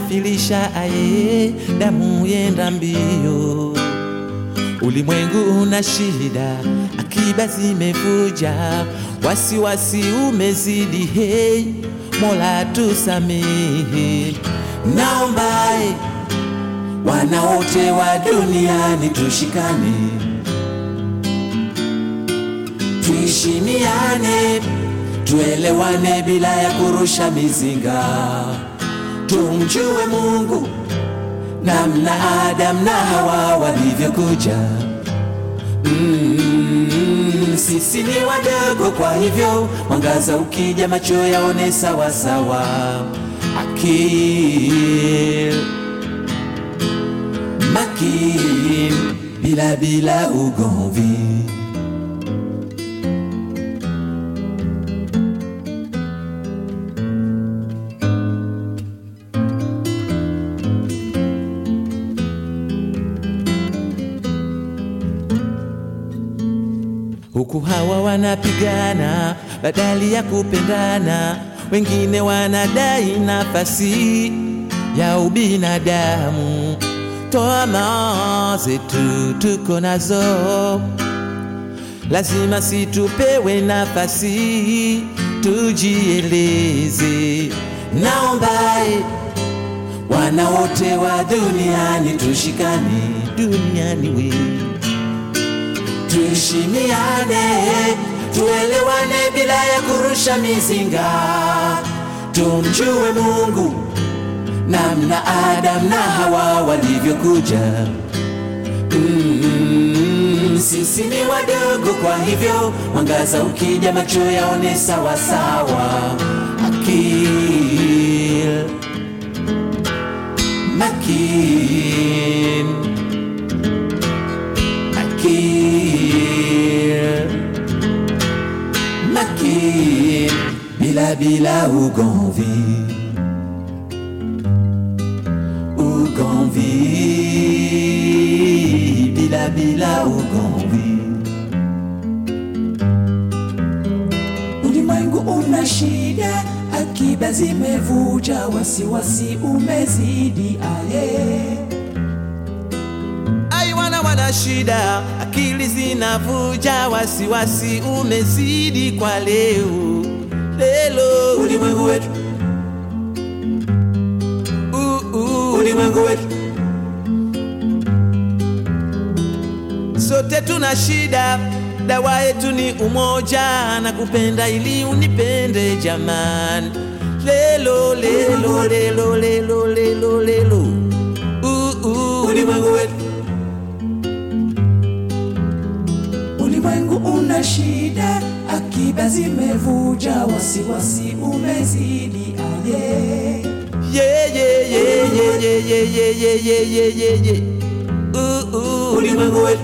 Ulivyojihafilisha, aye damu yenda mbio. Ulimwengu una shida, akiba zimevuja, wasiwasi umezidi, hey, Mola tusamehe, naomba eh, wana wote wa duniani tushikane, tuishimiane, tuelewane bila ya kurusha mizinga, tumjue Mungu namna Adam na Hawa walivyokuja. Mm, sisi ni wadogo, kwa hivyo mwangaza ukija, macho yaone sawa sawa. Akil makin, bila bila ugomvi. Wanapigana badali ya kupendana, wengine wanadai nafasi ya ubinadamu. Toa zetu tuko nazo, lazima situpewe nafasi tujieleze. Naombae wana wote wa duniani tushikane, duniani we tuheshimiane, tuelewane bila ya kurusha mizinga, tumjue Mungu namna Adamu na Hawa walivyokuja. Mm, sisi ni wadogo, kwa hivyo mwangaza ukija, macho yaone sawa sawa. Akil makin bila bila ugomvi ugomvi bila bila ugomvi Ulimwengu una shida, akiba zimevuja, wasiwasi umezidi aye. wana shida akili zinavuja wasiwasi umezidi kwa leo lelo ulimwengu wetu. Uh, uh, ulimwengu wetu. Sote tuna shida. Dawa yetu ni umoja na kupenda ili unipende jamani. Lelo lelo lelo lelo lelo lelo. Uh, uh, ulimwengu wetu. Ulimwengu una shida, akiba zimevuja, wasiwasi umezidi aye. ulimwengu yeah,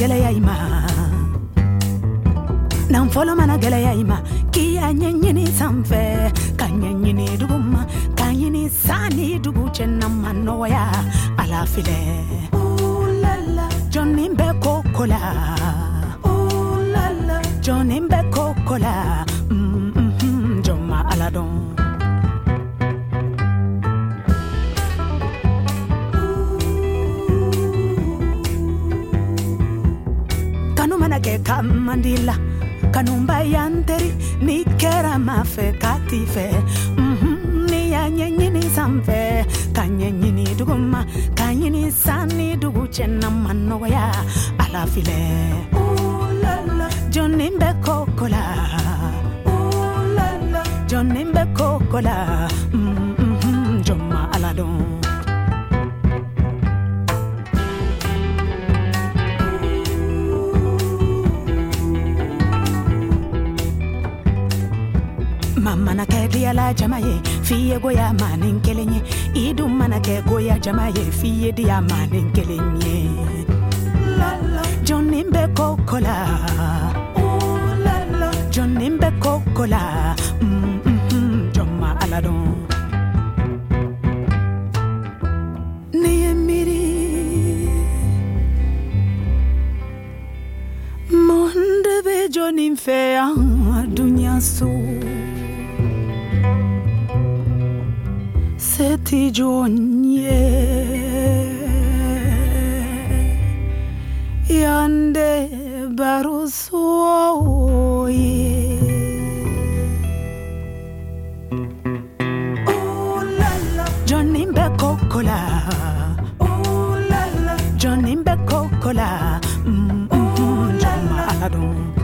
fɔlɔ mana gɛlɛya i ma nan fɔlɔ mana gɛlɛya i ma k'i y'a ɲɛɲini sanfɛ ka ɲɛɲini dugu ma ka ɲini san ni dugu cɛ na ma nɔgɔya ala filɛ jɔnni bɛ ko ko la jɔnni bɛ ko ko la Mm, mm, mm, jɔn ma ala dɔn kamandila kanumba ya nteri nikera mafe katife. Mm-hmm, niyanyenyini sanfɛ ka ɲɛɲini duguma ka ɲini sani dugu cɛnama nɔgɔya ala filɛ jɔnnin bɛ kokola jɔnnin bɛ kokola goya jama ye fiye goya manin kelen ye i dun mana kɛ goya jama fiye diya manin kelen ye jɔnnin bɛ koko la jɔnnin bɛ la jɔn ma ala dɔn monde be jonin fe a dunya so. tigiognie yande barusuoye oh Johnny Mbekokola oh Johnny Mbekokola mm, mm, mm, Johnny Mbekokola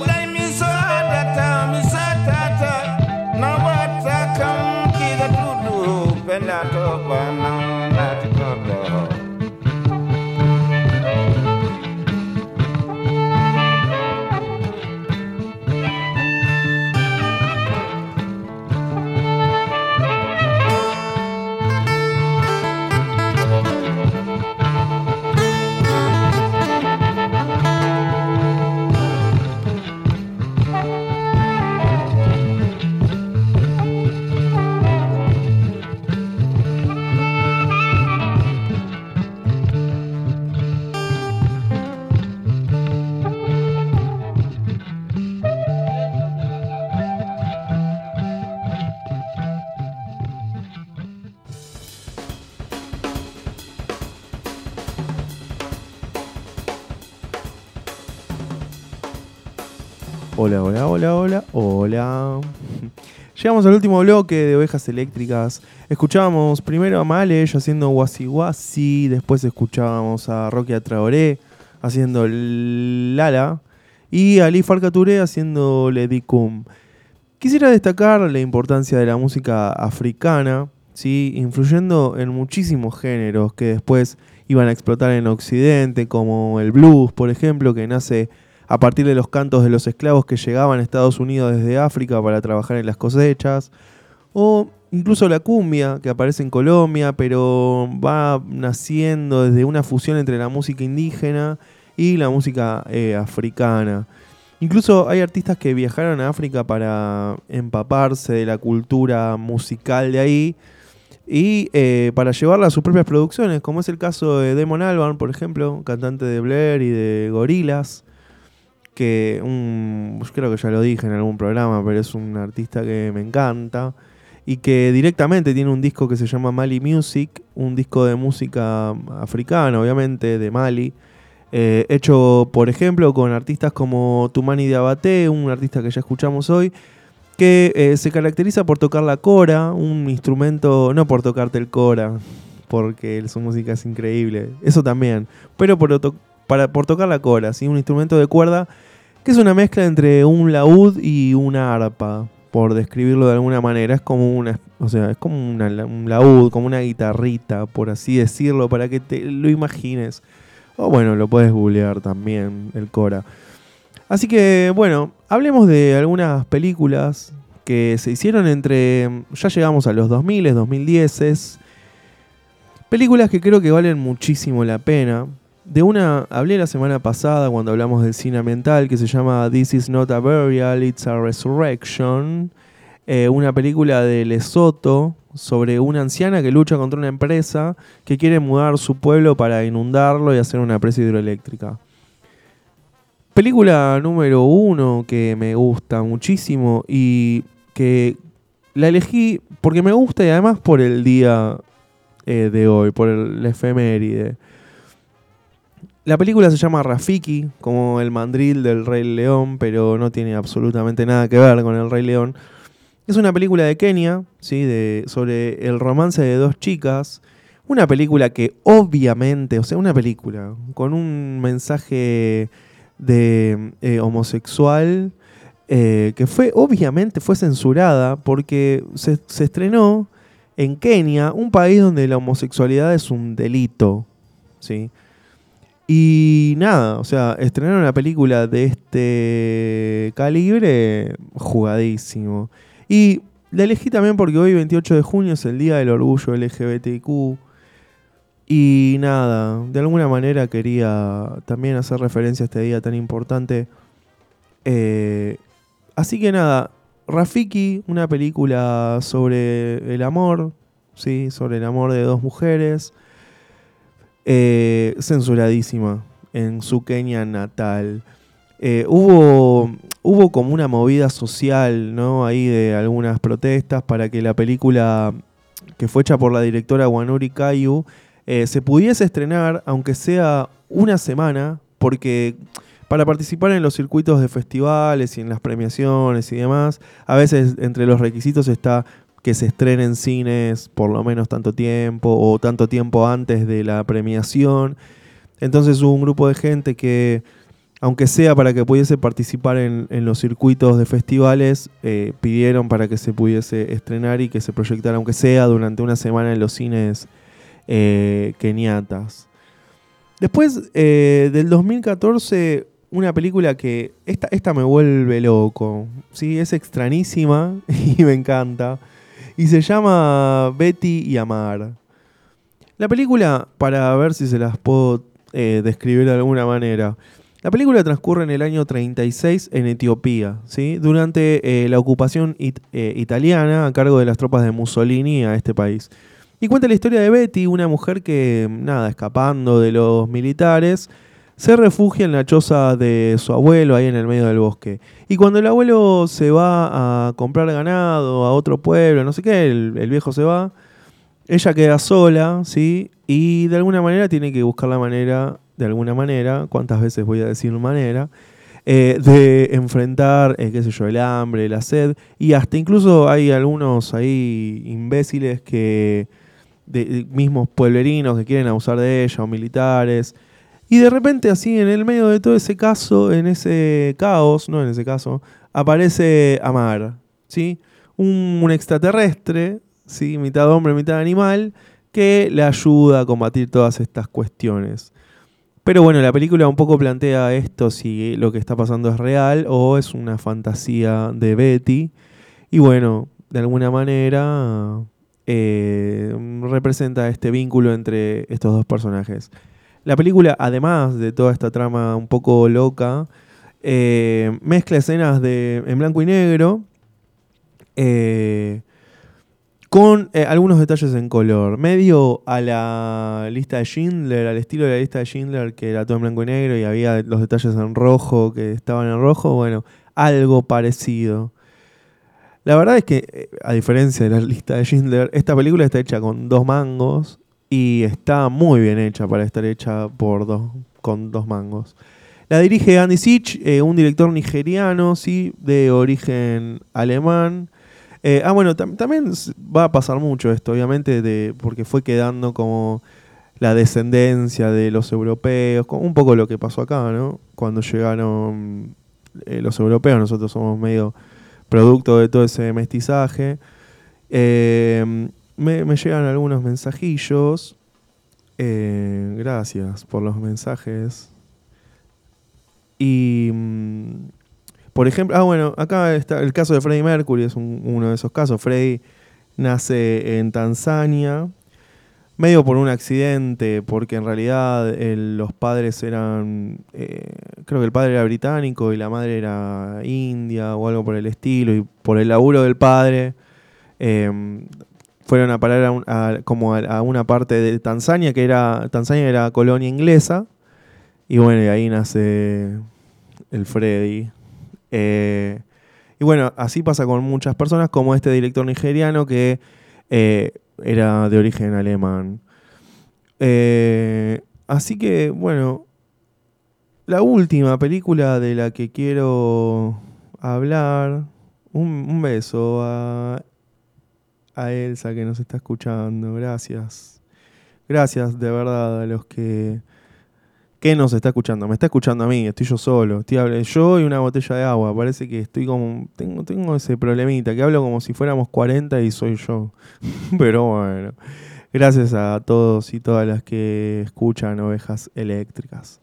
one time Hola, hola, hola, hola, hola. Llegamos al último bloque de Ovejas Eléctricas. Escuchábamos primero a Malej haciendo Wasi Wasi, después escuchábamos a Rocky Traoré haciendo Lala y a Ali Farka Touré haciendo Ledicum. Quisiera destacar la importancia de la música africana, ¿sí? influyendo en muchísimos géneros que después iban a explotar en Occidente, como el blues, por ejemplo, que nace a partir de los cantos de los esclavos que llegaban a Estados Unidos desde África para trabajar en las cosechas, o incluso la cumbia, que aparece en Colombia, pero va naciendo desde una fusión entre la música indígena y la música eh, africana. Incluso hay artistas que viajaron a África para empaparse de la cultura musical de ahí y eh, para llevarla a sus propias producciones, como es el caso de Damon Albarn, por ejemplo, cantante de Blair y de Gorillaz, que un, creo que ya lo dije en algún programa, pero es un artista que me encanta y que directamente tiene un disco que se llama Mali Music, un disco de música africana, obviamente, de Mali, eh, hecho, por ejemplo, con artistas como Tumani Diabate, un artista que ya escuchamos hoy, que eh, se caracteriza por tocar la cora, un instrumento, no por tocarte el cora, porque su música es increíble, eso también, pero por, para, por tocar la cora, ¿sí? un instrumento de cuerda que es una mezcla entre un laúd y una arpa, por describirlo de alguna manera, es como una, o sea, es como un laúd, como una guitarrita, por así decirlo, para que te lo imagines. O bueno, lo puedes googlear también, el Cora. Así que bueno, hablemos de algunas películas que se hicieron entre, ya llegamos a los 2000, 2010. Películas que creo que valen muchísimo la pena. De una hablé la semana pasada cuando hablamos del cine ambiental que se llama This is not a burial, it's a resurrection. Eh, una película de Lesoto sobre una anciana que lucha contra una empresa que quiere mudar su pueblo para inundarlo y hacer una presa hidroeléctrica. Película número uno que me gusta muchísimo y que la elegí porque me gusta y además por el día eh, de hoy, por el, la efeméride. La película se llama Rafiki, como el mandril del Rey León, pero no tiene absolutamente nada que ver con el Rey León. Es una película de Kenia, ¿sí? de, sobre el romance de dos chicas. Una película que obviamente, o sea, una película con un mensaje de eh, homosexual eh, que fue, obviamente, fue censurada porque se, se estrenó en Kenia, un país donde la homosexualidad es un delito, ¿sí? Y nada, o sea, estrenaron una película de este calibre jugadísimo. Y la elegí también porque hoy, 28 de junio, es el Día del Orgullo LGBTQ. Y nada, de alguna manera quería también hacer referencia a este día tan importante. Eh, así que nada, Rafiki, una película sobre el amor, ¿sí? sobre el amor de dos mujeres, eh, censuradísima en su Kenia natal. Eh, hubo, hubo como una movida social, ¿no? Ahí de algunas protestas para que la película que fue hecha por la directora Wanuri Kayu eh, se pudiese estrenar, aunque sea una semana, porque para participar en los circuitos de festivales y en las premiaciones y demás, a veces entre los requisitos está que se estrene en cines por lo menos tanto tiempo o tanto tiempo antes de la premiación. Entonces hubo un grupo de gente que aunque sea para que pudiese participar en, los circuitos de festivales, eh, pidieron para que se pudiese estrenar y que se proyectara, aunque sea durante una semana en los cines eh, keniatas. Después eh, del 2014, una película que esta, esta me vuelve loco, ¿sí? es extrañísima y me encanta, y se llama Betty y Amar. La película, para ver si se las puedo describir de alguna manera, la película transcurre en el año 36 en Etiopía, ¿sí? durante eh, la ocupación eh, italiana a cargo de las tropas de Mussolini a este país. Y cuenta la historia de Betty, una mujer que, nada, escapando de los militares, se refugia en la choza de su abuelo ahí en el medio del bosque. Y cuando el abuelo se va a comprar ganado a otro pueblo, no sé qué, el, el viejo se va, ella queda sola, ¿sí? Y de alguna manera tiene que buscar la manera de alguna manera, cuántas veces voy a decir manera, eh, de enfrentar, eh, qué sé yo, el hambre, la sed, y hasta incluso hay algunos ahí imbéciles que, de, de mismos pueblerinos que quieren abusar de ella, o militares, y de repente así, en el medio de todo ese caso, en ese caos, no en ese caso, aparece Amar, ¿sí? Un, extraterrestre, ¿sí? Mitad hombre, mitad animal, que le ayuda a combatir todas estas cuestiones. Pero bueno, la película un poco plantea esto, si lo que está pasando es real o es una fantasía de Betty. Y bueno, de alguna manera eh, representa este vínculo entre estos dos personajes. La película, además de toda esta trama un poco loca, eh, mezcla escenas de, en blanco y negro eh, con eh, algunos detalles en color. Medio a la lista de Schindler, al estilo de la lista de Schindler, que era todo en blanco y negro y había los detalles en rojo que estaban en rojo. Bueno, algo parecido. La verdad es que, a diferencia de la lista de Schindler, esta película está hecha con dos mangos y está muy bien hecha para estar hecha por dos, con dos mangos. La dirige Andy Sich, eh, un director nigeriano, sí, de origen alemán. Eh, ah, bueno, tam- también va a pasar mucho esto, obviamente, de, porque fue quedando como la descendencia de los europeos, un poco lo que pasó acá, ¿no? Cuando llegaron eh, los europeos, nosotros somos medio producto de todo ese mestizaje. Eh, me, llegan algunos mensajillos. Eh, gracias por los mensajes. Y, mm, por ejemplo, ah, bueno, acá está el caso de Freddie Mercury, es un- uno de esos casos. Freddie nace en Tanzania, medio por un accidente, porque en realidad el- los padres eran, eh, creo que el padre era británico y la madre era india o algo por el estilo, y por el laburo del padre eh, fueron a parar a, como a, una parte de Tanzania, que era, Tanzania era colonia inglesa, y bueno, y ahí nace el Freddy. Eh, y bueno, así pasa con muchas personas, como este director nigeriano que eh, era de origen alemán. Eh, así que, bueno, la última película de la que quiero hablar, un beso a, a Elsa que nos está escuchando, gracias. Gracias de verdad a los que... ¿Qué nos está escuchando? Me está escuchando a mí, estoy yo solo. Estoy habl- yo y una botella de agua. Parece que estoy como. Tengo, tengo ese problemita, que hablo como si fuéramos 40 y soy yo. Pero bueno. Gracias a todos y todas las que escuchan ovejas eléctricas.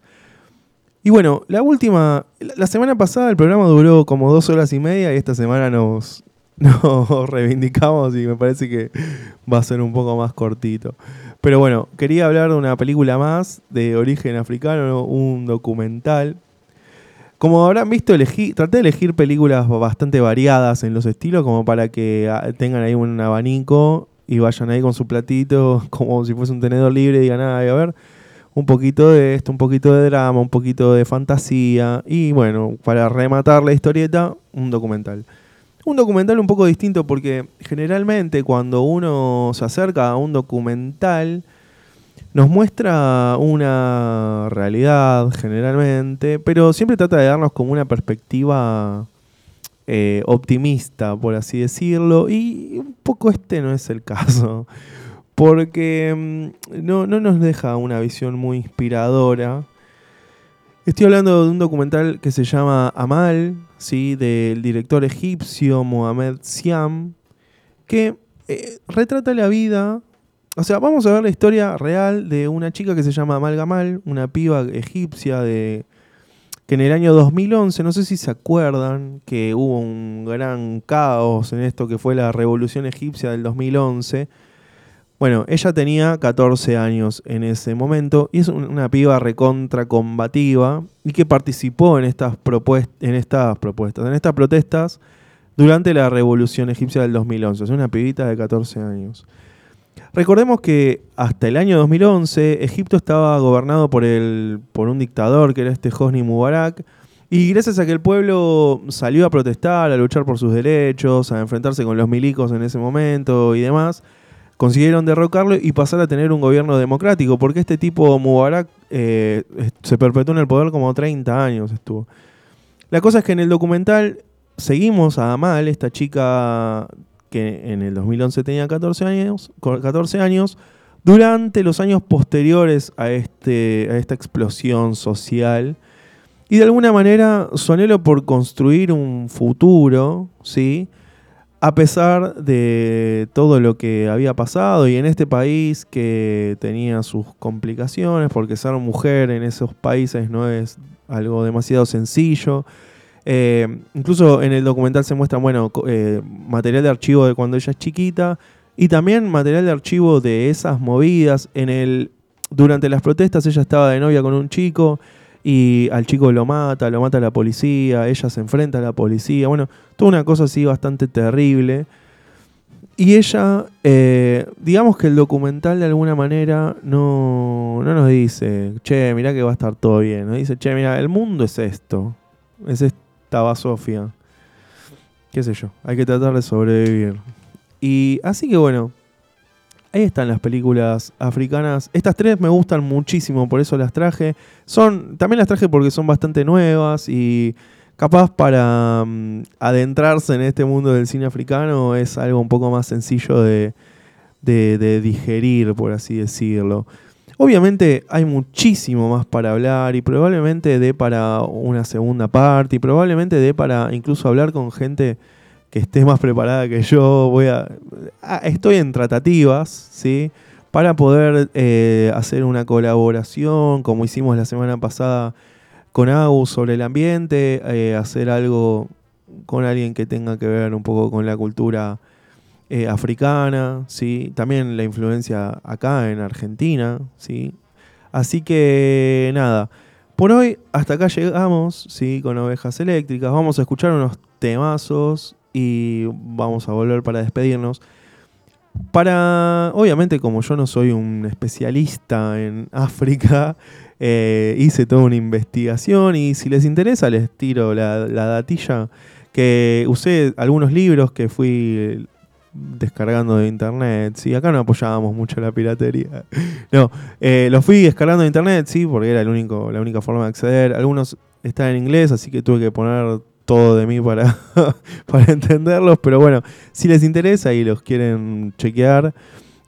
Y bueno, la última. La semana pasada el programa duró como dos horas y media y esta semana nos, nos reivindicamos y me parece que va a ser un poco más cortito. Pero bueno, quería hablar de una película más de origen africano, un documental. Como habrán visto, elegí, traté de elegir películas bastante variadas en los estilos, como para que ah, tengan ahí un abanico y vayan ahí con su platito, como si fuese un tenedor libre y digan, "Ah, a ver, un poquito de esto, un poquito de drama, un poquito de fantasía. Y bueno, para rematar la historieta, un documental. Un documental un poco distinto porque generalmente cuando uno se acerca a un documental nos muestra una realidad generalmente, pero siempre trata de darnos como una perspectiva eh, optimista, por así decirlo, y un poco este no es el caso, porque mm, no, no nos deja una visión muy inspiradora. Estoy hablando de un documental que se llama Amal, ¿sí? del director egipcio Mohamed Siam, que eh, retrata la vida. O sea, vamos a ver la historia real de una chica que se llama Amal Gamal, una piba egipcia de que en el año 2011, no sé si se acuerdan, que hubo un gran caos en esto que fue la revolución egipcia del 2011. Bueno, ella tenía 14 años en ese momento y es un- una piba recontra combativa y que participó en estas, en estas propuestas, en estas protestas durante la revolución egipcia del 2011. Es una pibita de 14 años. Recordemos que hasta el año 2011 Egipto estaba gobernado por, el, por un dictador que era este Hosni Mubarak y gracias a que el pueblo salió a protestar, a luchar por sus derechos, a enfrentarse con los milicos en ese momento y demás, consiguieron derrocarlo y pasar a tener un gobierno democrático, porque este tipo Mubarak eh, se perpetuó en el poder como 30 años estuvo. La cosa es que en el documental seguimos a Amal, esta chica que en el 2011 tenía 14 años, co- 14 años durante los años posteriores a, este, a esta explosión social. Y de alguna manera su anhelo por construir un futuro, ¿sí? A pesar de todo lo que había pasado y en este país que tenía sus complicaciones, porque ser mujer en esos países no es algo demasiado sencillo. Eh, incluso en el documental se muestra, bueno, eh, material de archivo de cuando ella es chiquita y también material de archivo de esas movidas. En el, durante las protestas ella estaba de novia con un chico y al chico lo mata, lo mata la policía, ella se enfrenta a la policía. Bueno, toda una cosa así bastante terrible. Y ella, eh, digamos que el documental de alguna manera no, no nos dice, che, mirá que va a estar todo bien. Nos dice, che, mira, el mundo es esto. Es esta basofia. Qué sé yo, hay que tratar de sobrevivir. Y así que bueno, ahí están las películas africanas. Estas tres me gustan muchísimo, por eso las traje. Son, también las traje porque son bastante nuevas y capaz para mm, adentrarse en este mundo del cine africano es algo un poco más sencillo de, de- de digerir, por así decirlo. Obviamente hay muchísimo más para hablar y probablemente dé para una segunda parte y probablemente dé para incluso hablar con gente que esté más preparada que yo. Voy a, estoy en tratativas, ¿sí? Para poder eh, hacer una colaboración, como hicimos la semana pasada con Agus sobre el ambiente, eh, hacer algo con alguien que tenga que ver un poco con la cultura eh, africana, ¿sí? También la influencia acá en Argentina, ¿sí? Así que nada, por hoy hasta acá llegamos, ¿sí? Con ovejas eléctricas. Vamos a escuchar unos temazos y vamos a volver para despedirnos. Para, obviamente, como yo no soy un especialista en África, eh, hice toda una investigación y si les interesa les tiro la, la datilla que usé algunos libros que fui descargando de internet. Sí, acá no apoyábamos mucho la piratería. No, eh, los fui descargando de internet, sí, porque era el único, la única forma de acceder. Algunos están en inglés, así que tuve que poner todo de mí para, para entenderlos. Pero bueno, si les interesa y los quieren chequear,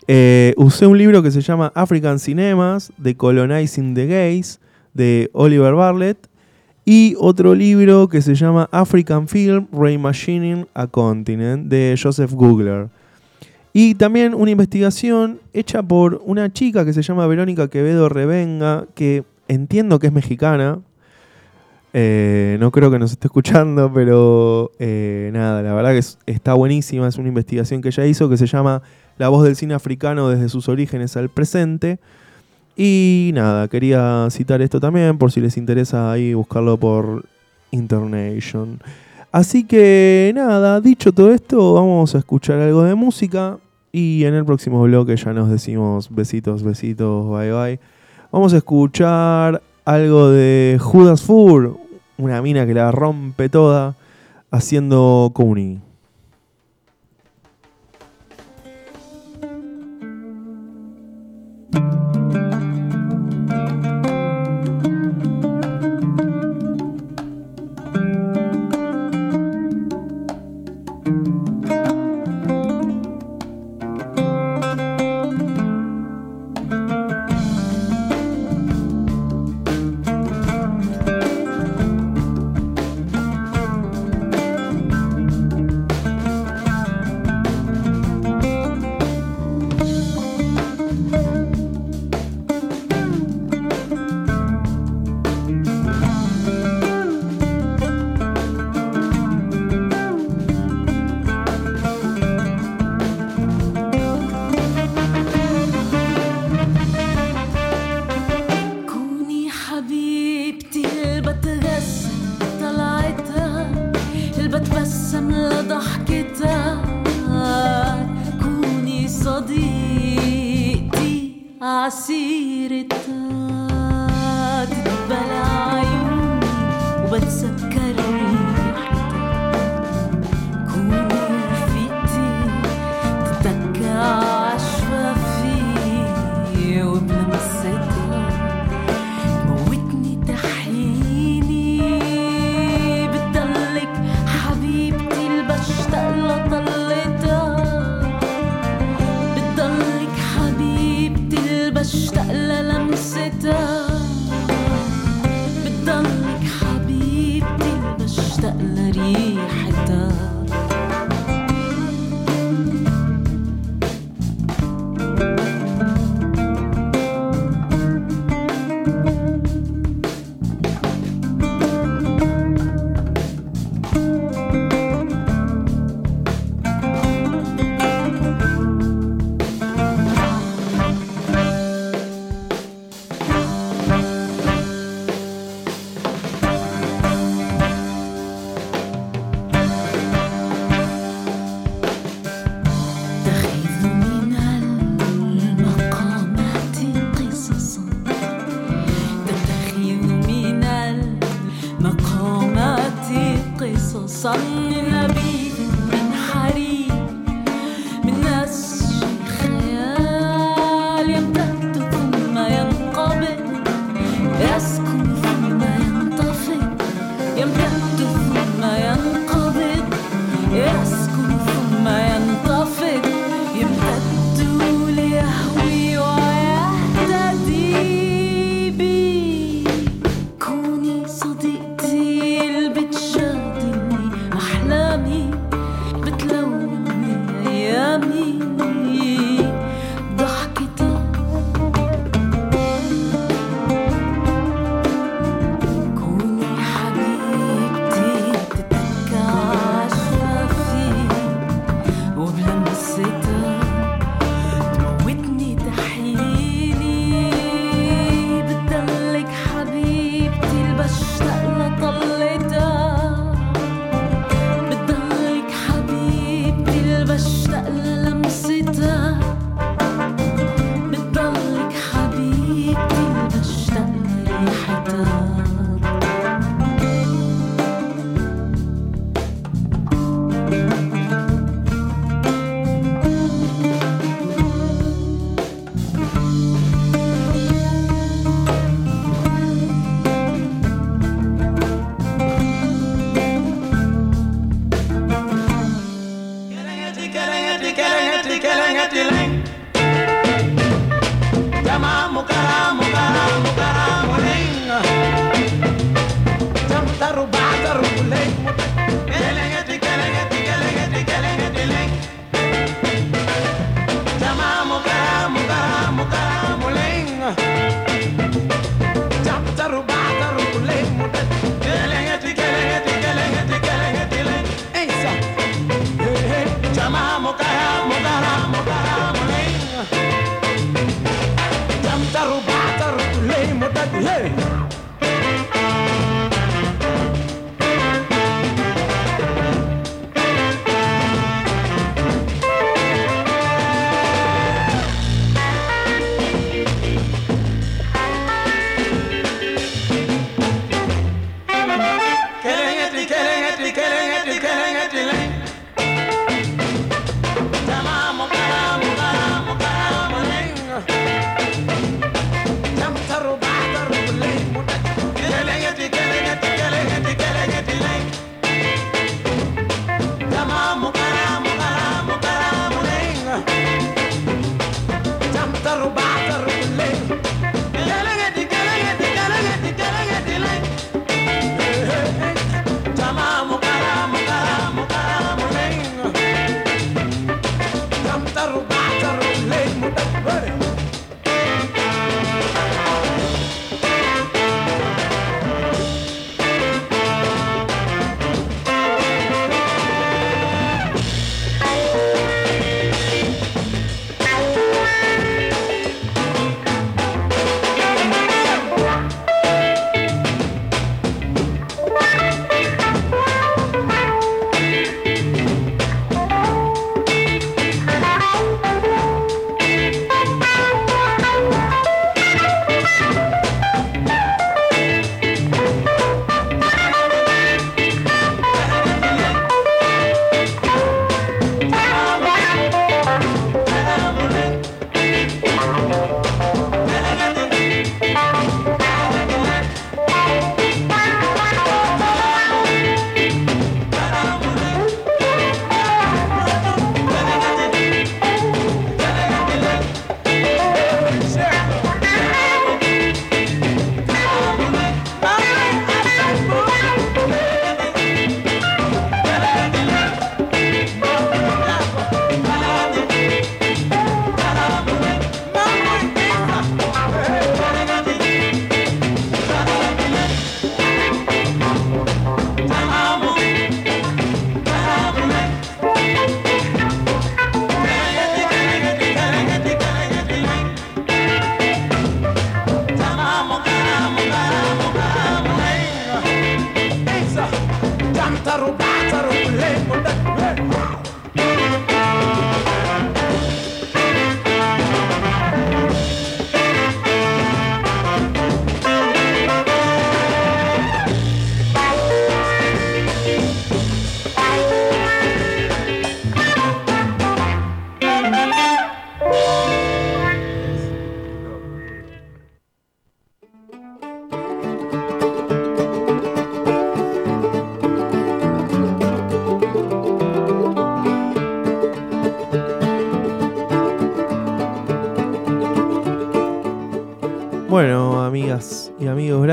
eh, usé un libro que se llama African Cinemas, The Colonizing the Gays, de Oliver Bartlett. Y otro libro que se llama African Film Reimagining a Continent, de Joseph Googler. Y también una investigación hecha por una chica que se llama Verónica Quevedo Revenga, que entiendo que es mexicana. Eh, no creo que nos esté escuchando, pero eh, nada, la verdad que es- está buenísima. Es una investigación que ella hizo que se llama La voz del cine africano desde sus orígenes al presente. Y nada, quería citar esto también por si les interesa ahí buscarlo por Internation. Así que nada, dicho todo esto, vamos a escuchar algo de música y en el próximo bloque ya nos decimos besitos, besitos, bye bye. Vamos a escuchar algo de Judas Fur, una mina que la rompe toda haciendo Kuni.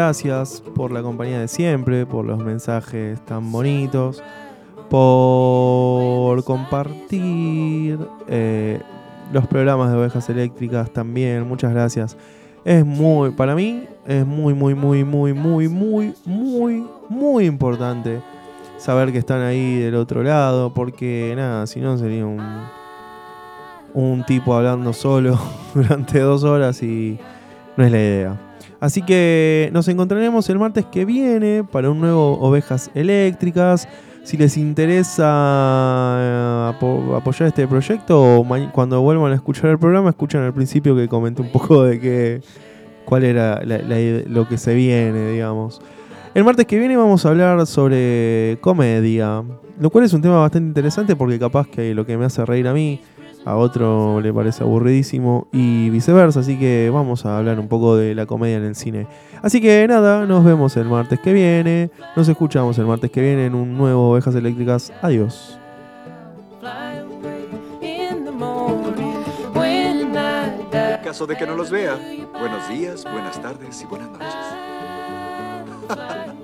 Gracias por la compañía de siempre, por los mensajes tan bonitos, por compartir eh, los programas de ovejas eléctricas también. Muchas gracias. Es muy, para mí, es muy, muy, muy, muy, muy, muy, muy, muy importante saber que están ahí del otro lado, porque nada, si no sería un, un tipo hablando solo durante dos horas y no es la idea. Así que nos encontraremos el martes que viene para un nuevo Ovejas Eléctricas. Si les interesa eh, apo- apoyar este proyecto, cuando vuelvan a escuchar el programa, escuchan al principio que comenté un poco de qué, cuál era lo que se viene, digamos. El martes que viene vamos a hablar sobre comedia, lo cual es un tema bastante interesante porque capaz que lo que me hace reír a mí, a otro le parece aburridísimo y viceversa, así que vamos a hablar un poco de la comedia en el cine. Así que nada, nos vemos el martes que viene, nos escuchamos el martes que viene en un nuevo Ovejas Eléctricas. Adiós. caso de que no los vea, buenos días, buenas tardes y buenas noches.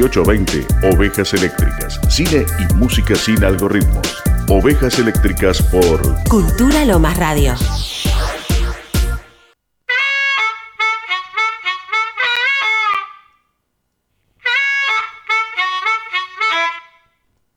1820, Ovejas Eléctricas, cine y música sin algoritmos. Ovejas Eléctricas por Cultura Lomas Radio.